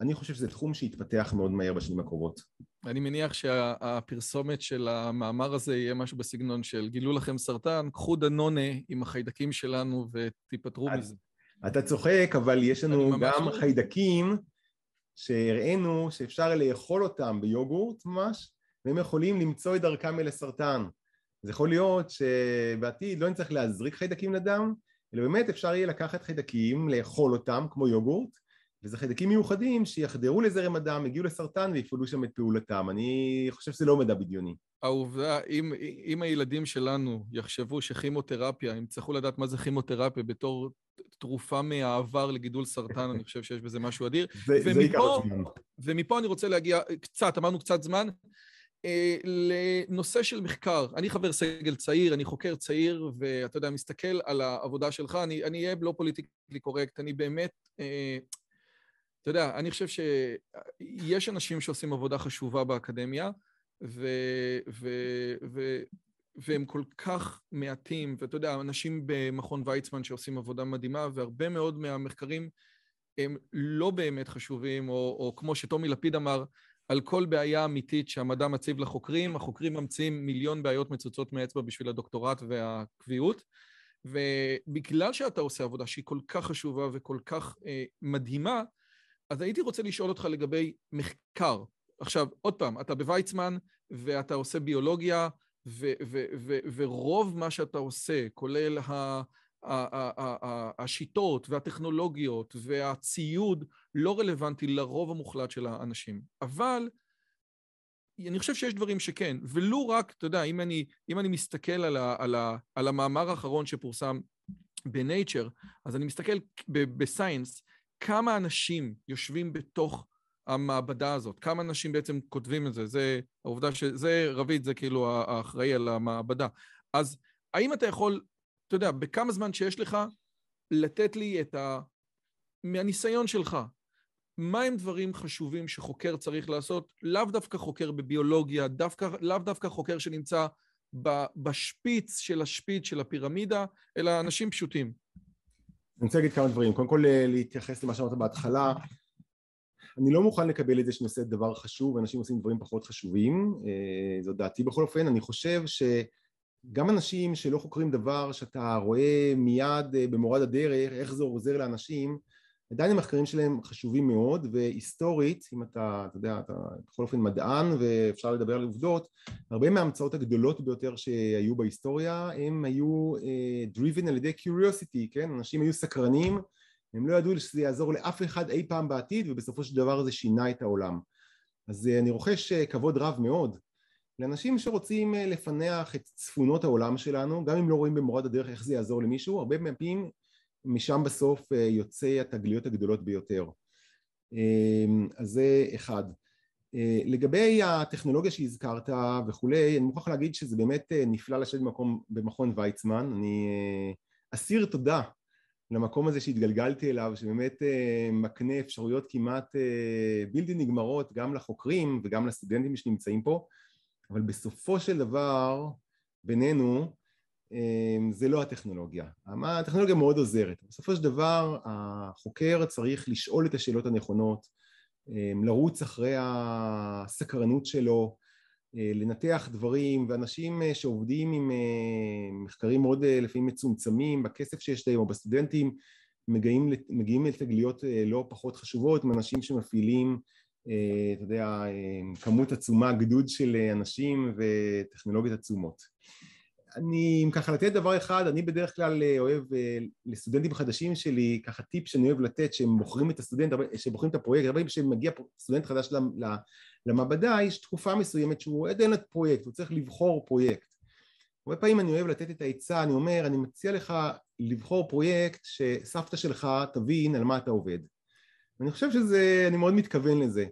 אני חושב שזה תחום שיתפתח מאוד מהר בשנים הקרובות. אני מניח שהפרסומת של המאמר הזה יהיה משהו בסגנון של גילו לכם סרטן, קחו דנונה עם החיידקים שלנו ותיפטרו מזה. אתה צוחק, אבל יש לנו גם לא... חיידקים שהראינו שאפשר לאכול אותם ביוגורט ממש, והם יכולים למצוא את דרכם אל הסרטן. אז יכול להיות שבעתיד לא נצטרך להזריק חיידקים לדם, אלא באמת אפשר יהיה לקחת חיידקים, לאכול אותם כמו יוגורט, וזה חיידקים מיוחדים שיחדרו לזרם הדם, יגיעו לסרטן ויפעלו שם את פעולתם. אני חושב שזה לא מדע בדיוני. העובדה, אם, אם הילדים שלנו יחשבו שכימותרפיה, הם יצטרכו לדעת מה זה כימותרפיה בתור תרופה מהעבר לגידול סרטן, אני חושב שיש בזה משהו אדיר. זה, ומפה, זה ייקח ומפה אני רוצה להגיע, קצת, אמרנו קצת זמן, לנושא של מחקר. אני חבר סגל צעיר, אני חוקר צעיר, ואתה יודע, מסתכל על העבודה שלך, אני אהיה לא פוליטיקלי קורקט, אני באמת... אתה יודע, אני חושב שיש אנשים שעושים עבודה חשובה באקדמיה, ו, ו, ו, והם כל כך מעטים, ואתה יודע, אנשים במכון ויצמן שעושים עבודה מדהימה, והרבה מאוד מהמחקרים הם לא באמת חשובים, או, או כמו שטומי לפיד אמר, על כל בעיה אמיתית שהמדע מציב לחוקרים, החוקרים ממציאים מיליון בעיות מצוצות מאצבע בשביל הדוקטורט והקביעות. ובגלל שאתה עושה עבודה שהיא כל כך חשובה וכל כך אה, מדהימה, אז הייתי רוצה לשאול אותך לגבי מחקר. עכשיו, עוד פעם, אתה בוויצמן ואתה עושה ביולוגיה, ו- ו- ו- ורוב מה שאתה עושה, כולל ה- השיטות והטכנולוגיות והציוד, לא רלוונטי לרוב המוחלט של האנשים. אבל אני חושב שיש דברים שכן, ולו רק, אתה יודע, אם אני, אם אני מסתכל על, ה, על, ה, על המאמר האחרון שפורסם בנייצ'ר, אז אני מסתכל בסיינס, כמה אנשים יושבים בתוך המעבדה הזאת, כמה אנשים בעצם כותבים את זה, זה העובדה שזה, רביד זה כאילו האחראי על המעבדה. אז האם אתה יכול, אתה יודע, בכמה זמן שיש לך, לתת לי את ה... מהניסיון שלך, מה הם דברים חשובים שחוקר צריך לעשות? לאו דווקא חוקר בביולוגיה, דווקא, לאו דווקא חוקר שנמצא בשפיץ של השפיץ של הפירמידה, אלא אנשים פשוטים. אני רוצה להגיד כמה דברים. קודם כל להתייחס למה שאמרת בהתחלה. אני לא מוכן לקבל את זה שאני עושה דבר חשוב ואנשים עושים דברים פחות חשובים, אה, זו דעתי בכל אופן. אני חושב שגם אנשים שלא חוקרים דבר שאתה רואה מיד אה, במורד הדרך איך זה עוזר לאנשים, עדיין המחקרים שלהם חשובים מאוד והיסטורית אם אתה, אתה יודע, אתה בכל אופן מדען ואפשר לדבר על עובדות הרבה מההמצאות הגדולות ביותר שהיו בהיסטוריה הם היו uh, driven על ידי curiosity, כן? אנשים היו סקרנים הם לא ידעו שזה יעזור לאף אחד אי פעם בעתיד ובסופו של דבר זה שינה את העולם אז uh, אני רוכש uh, כבוד רב מאוד לאנשים שרוצים uh, לפנח את צפונות העולם שלנו גם אם לא רואים במורד הדרך איך זה יעזור למישהו הרבה פעמים משם בסוף אה, יוצא התגליות הגדולות ביותר. אמ, אז זה אחד. אה, לגבי הטכנולוגיה שהזכרת וכולי, אני מוכרח להגיד שזה באמת אה, נפלא לשבת במקום, במכון ויצמן, אני אסיר תודה למקום הזה שהתגלגלתי אליו, שבאמת מקנה אפשרויות כמעט בלתי נגמרות גם לחוקרים וגם לסטודנטים שנמצאים פה, אבל בסופו של דבר בינינו אמ, זה לא הטכנולוגיה. הטכנולוגיה מאוד עוזרת. בסופו של דבר החוקר צריך לשאול את השאלות הנכונות, אמ, לרוץ אחרי הסקרנות שלו, אה, לנתח דברים, ואנשים אה, שעובדים עם אה, מחקרים מאוד לפעמים מצומצמים, בכסף שיש להם או בסטודנטים, מגיעים, מגיעים לתגליות לא פחות חשובות מאנשים שמפעילים, אתה יודע, כמות עצומה, גדוד של אנשים וטכנולוגיות עצומות. אני, אם ככה לתת דבר אחד, אני בדרך כלל אה, אוהב אה, לסטודנטים חדשים שלי, ככה טיפ שאני אוהב לתת, שהם בוחרים את הסטודנט, שהם בוחרים את הפרויקט, הרבה פעמים כשמגיע סטודנט חדש למעבדה, יש תקופה מסוימת שהוא אין לו פרויקט, הוא צריך לבחור פרויקט. הרבה פעמים אני אוהב לתת את העצה, אני אומר, אני מציע לך לבחור פרויקט שסבתא שלך תבין על מה אתה עובד. אני חושב שזה, אני מאוד מתכוון לזה.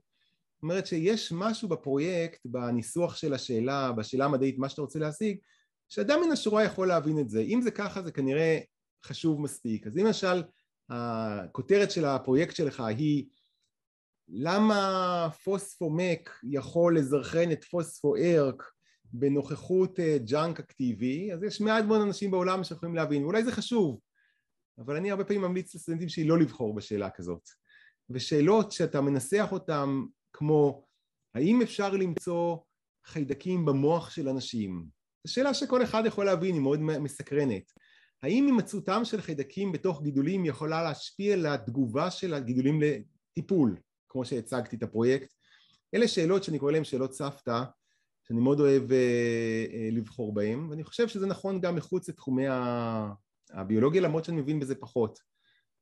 זאת אומרת שיש משהו בפרויקט, בניסוח של השאלה, בשאלה המדעית, מה שאתה רוצה להשיג, שאדם מן השורה יכול להבין את זה. אם זה ככה זה כנראה חשוב מספיק. אז אם למשל הכותרת של הפרויקט שלך היא למה פוספומק יכול לזרחן את פוספו-ארק בנוכחות ג'אנק אה, אקטיבי, אז יש מעט מאוד אנשים בעולם שיכולים להבין, ואולי זה חשוב, אבל אני הרבה פעמים ממליץ לסטודנטים שלי לא לבחור בשאלה כזאת. ושאלות שאתה מנסח אותן כמו האם אפשר למצוא חיידקים במוח של אנשים, זו שאלה שכל אחד יכול להבין, היא מאוד מסקרנת. האם הימצאותם של חיידקים בתוך גידולים יכולה להשפיע על התגובה של הגידולים לטיפול, כמו שהצגתי את הפרויקט? אלה שאלות שאני קורא להן שאלות סבתא, שאני מאוד אוהב אה, אה, לבחור בהן, ואני חושב שזה נכון גם מחוץ לתחומי הביולוגיה, למרות שאני מבין בזה פחות.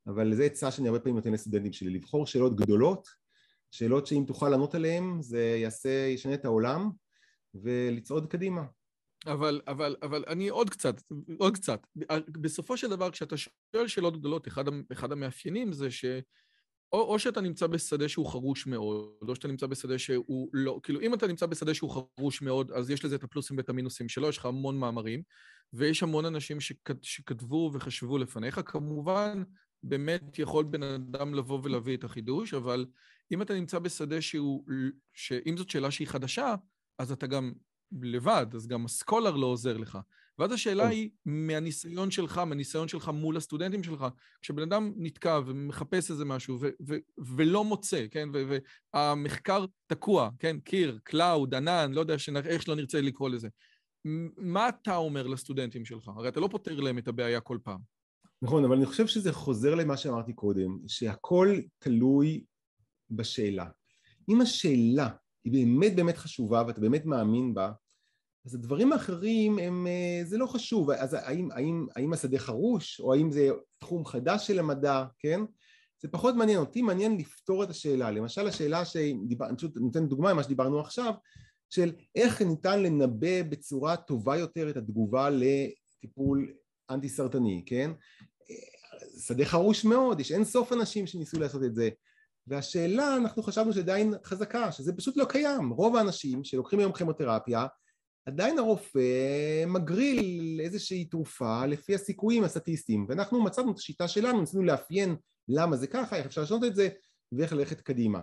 אבל זו עצה שאני הרבה פעמים נותן לסטודנטים שלי, לבחור שאלות גדולות, שאלות שאם תוכל לענות עליהן זה יעשה, ישנה את העולם ולצעוד קדימה. אבל, אבל, אבל אני עוד קצת, עוד קצת. בסופו של דבר, כשאתה שואל שאלות גדולות, אחד, אחד המאפיינים זה או, או שאתה נמצא בשדה שהוא חרוש מאוד, או שאתה נמצא בשדה שהוא לא, כאילו אם אתה נמצא בשדה שהוא חרוש מאוד, אז יש לזה את הפלוסים ואת המינוסים שלו, יש לך המון מאמרים, ויש המון אנשים שכת, שכתבו וחשבו לפניך. כמובן, באמת יכול בן אדם לבוא ולהביא את החידוש, אבל אם אתה נמצא בשדה שהוא, שאם זאת שאלה שהיא חדשה, אז אתה גם לבד, אז גם הסקולר לא עוזר לך. ואז השאלה היא, מהניסיון שלך, מהניסיון שלך מול הסטודנטים שלך, כשבן אדם נתקע ומחפש איזה משהו ו- ו- ולא מוצא, כן, והמחקר תקוע, כן, קיר, cloud, ענן, לא יודע איך שלא נרצה לקרוא לזה. מה אתה אומר לסטודנטים שלך? הרי אתה לא פותר להם את הבעיה כל פעם. נכון, אבל אני חושב שזה חוזר למה שאמרתי קודם, שהכל תלוי בשאלה. אם השאלה היא באמת באמת חשובה ואתה באמת מאמין בה, אז הדברים האחרים הם, אה, זה לא חשוב, אז האם, האם, האם השדה חרוש, או האם זה תחום חדש של המדע, כן? זה פחות מעניין אותי, מעניין לפתור את השאלה. למשל השאלה שדיבר, אני פשוט נותן דוגמה ממה שדיברנו עכשיו, של איך ניתן לנבא בצורה טובה יותר את התגובה לטיפול אנטי סרטני, כן? שדה חרוש מאוד, יש אין סוף אנשים שניסו לעשות את זה. והשאלה, אנחנו חשבנו שעדיין חזקה, שזה פשוט לא קיים. רוב האנשים שלוקחים היום כימותרפיה, עדיין הרופא מגריל איזושהי תרופה לפי הסיכויים הסטטיסטיים ואנחנו מצאנו את השיטה שלנו, ניסינו לאפיין למה זה ככה, איך אפשר לשנות את זה ואיך ללכת קדימה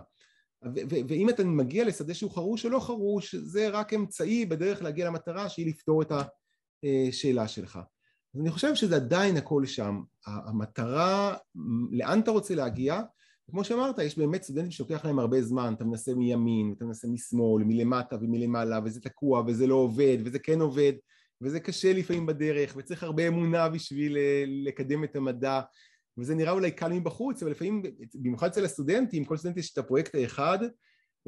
ואם אתה מגיע לשדה שהוא חרוש או לא חרוש זה רק אמצעי בדרך להגיע למטרה שהיא לפתור את השאלה שלך אז אני חושב שזה עדיין הכל שם. המטרה לאן אתה רוצה להגיע? כמו שאמרת, יש באמת סטודנטים שלוקח להם הרבה זמן, אתה מנסה מימין, אתה מנסה משמאל, מלמטה ומלמעלה, וזה תקוע, וזה לא עובד, וזה כן עובד, וזה קשה לפעמים בדרך, וצריך הרבה אמונה בשביל אה, לקדם את המדע, וזה נראה אולי קל מבחוץ, אבל לפעמים, במיוחד אצל הסטודנטים, כל סטודנט יש את הפרויקט האחד,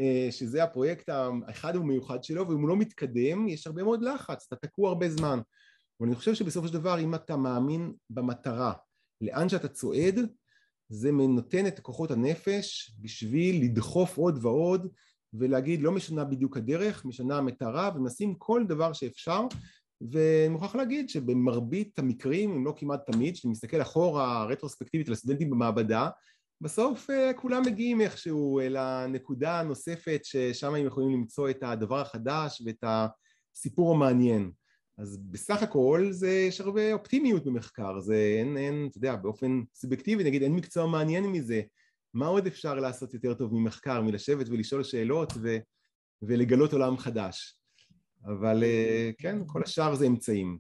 אה, שזה הפרויקט האחד ומיוחד שלו, ואם הוא לא מתקדם, יש הרבה מאוד לחץ, אתה תקוע הרבה זמן. אבל אני חושב שבסופו של דבר, אם אתה מאמין במטרה, לאן שאתה צועד, זה נותן את כוחות הנפש בשביל לדחוף עוד ועוד ולהגיד לא משנה בדיוק הדרך, משנה המטרה ומנסים כל דבר שאפשר. ואני מוכרח להגיד שבמרבית המקרים, אם לא כמעט תמיד, כשאני מסתכל אחורה רטרוספקטיבית לסטודנטים במעבדה בסוף אה, כולם מגיעים איכשהו אל הנקודה הנוספת ששם הם יכולים למצוא את הדבר החדש ואת הסיפור המעניין אז בסך הכל זה, יש הרבה אופטימיות במחקר, זה אין, אין, אתה יודע, באופן סובייקטיבי נגיד אין מקצוע מעניין מזה, מה עוד אפשר לעשות יותר טוב ממחקר, מלשבת ולשאול שאלות ו, ולגלות עולם חדש, אבל אה, כן, כל השאר זה אמצעים.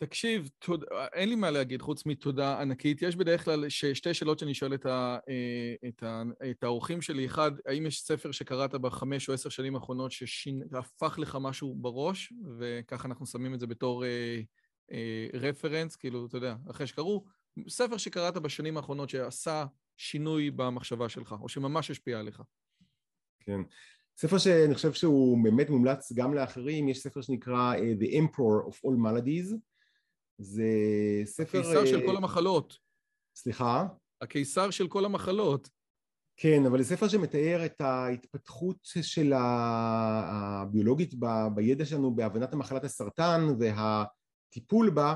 תקשיב, תוד... אין לי מה להגיד חוץ מתודה ענקית. יש בדרך כלל שתי שאלות שאני שואל את, ה... אה, את, ה... את האורחים שלי. אחד, האם יש ספר שקראת בחמש או עשר שנים האחרונות שהפך לך משהו בראש, וככה אנחנו שמים את זה בתור אה, אה, רפרנס, כאילו, אתה יודע, אחרי שקראו, ספר שקראת בשנים האחרונות שעשה שינוי במחשבה שלך, או שממש השפיע עליך. כן. ספר שאני חושב שהוא באמת מומלץ גם לאחרים, יש ספר שנקרא uh, The Emperor of All Maladies, זה ספר... הקיסר של כל אה, המחלות. סליחה? הקיסר של כל המחלות. כן, אבל זה ספר שמתאר את ההתפתחות של הביולוגית בידע שלנו בהבנת המחלת הסרטן והטיפול בה,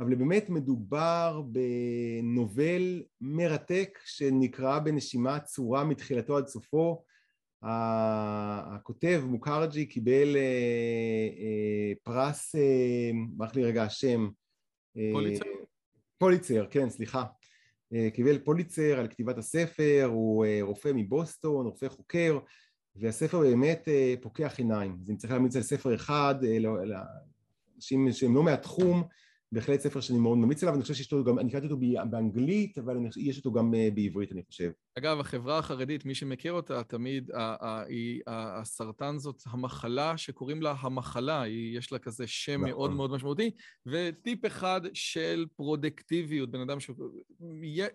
אבל באמת מדובר בנובל מרתק שנקרא בנשימה צורה מתחילתו עד סופו. הכותב מוקרג'י קיבל אה, אה, פרס, ברח לי רגע השם, פוליצר? פוליצר, כן, סליחה. אה, קיבל פוליצר על כתיבת הספר, הוא אה, רופא מבוסטון, רופא חוקר, והספר באמת אה, פוקח עיניים. אז אם צריך להמליץ על ספר אחד, לאנשים שהם לא מהתחום, בהחלט ספר שאני מאוד ממליץ עליו, אני חושב שיש אותו גם, אני קראתי אותו באנגלית, אבל יש אותו גם אה, בעברית, אני חושב. אגב, החברה החרדית, מי שמכיר אותה, תמיד, היא, הסרטן זאת המחלה שקוראים לה המחלה, היא, יש לה כזה שם נכון. מאוד מאוד משמעותי, וטיפ אחד של פרודקטיביות, בן אדם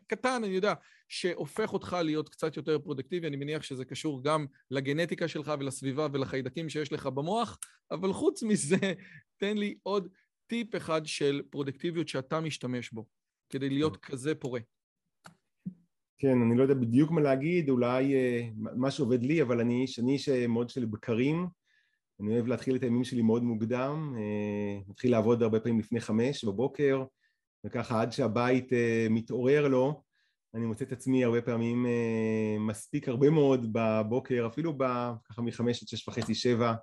קטן, אני יודע, שהופך אותך להיות קצת יותר פרודקטיבי, אני מניח שזה קשור גם לגנטיקה שלך ולסביבה ולחיידקים שיש לך במוח, אבל חוץ מזה, תן לי עוד טיפ אחד של פרודקטיביות שאתה משתמש בו, כדי להיות אוקיי. כזה פורה. כן, אני לא יודע בדיוק מה להגיד, אולי אה, מה שעובד לי, אבל אני איש, אני איש אה, מאוד של בקרים, אני אוהב להתחיל את הימים שלי מאוד מוקדם, אה, מתחיל לעבוד הרבה פעמים לפני חמש בבוקר, וככה עד שהבית מתעורר לו, אני מוצא את עצמי הרבה פעמים אה, מספיק הרבה מאוד בבוקר, אפילו ב, ככה מחמש עד שש וחצי, שבע.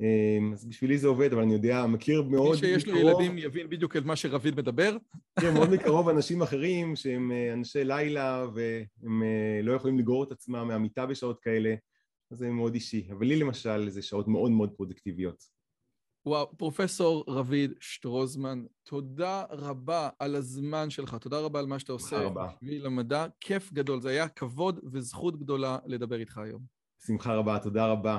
אה, אז בשבילי זה עובד, אבל אני יודע, מכיר מאוד מקרוב... מי שיש לו ילדים יבין בדיוק את מה שרביד מדבר. כן, מאוד מקרוב אנשים אחרים שהם אה, אנשי לילה והם אה, לא יכולים לגרור את עצמם מהמיטה בשעות כאלה, אז זה מאוד אישי. אבל לי למשל זה שעות מאוד מאוד פרודקטיביות. וואו, פרופסור רביד שטרוזמן, תודה רבה על הזמן שלך, תודה רבה על מה שאתה עושה. תודה רבה. בשביל המדע, כיף גדול, זה היה כבוד וזכות גדולה לדבר איתך היום. שמחה רבה, תודה רבה.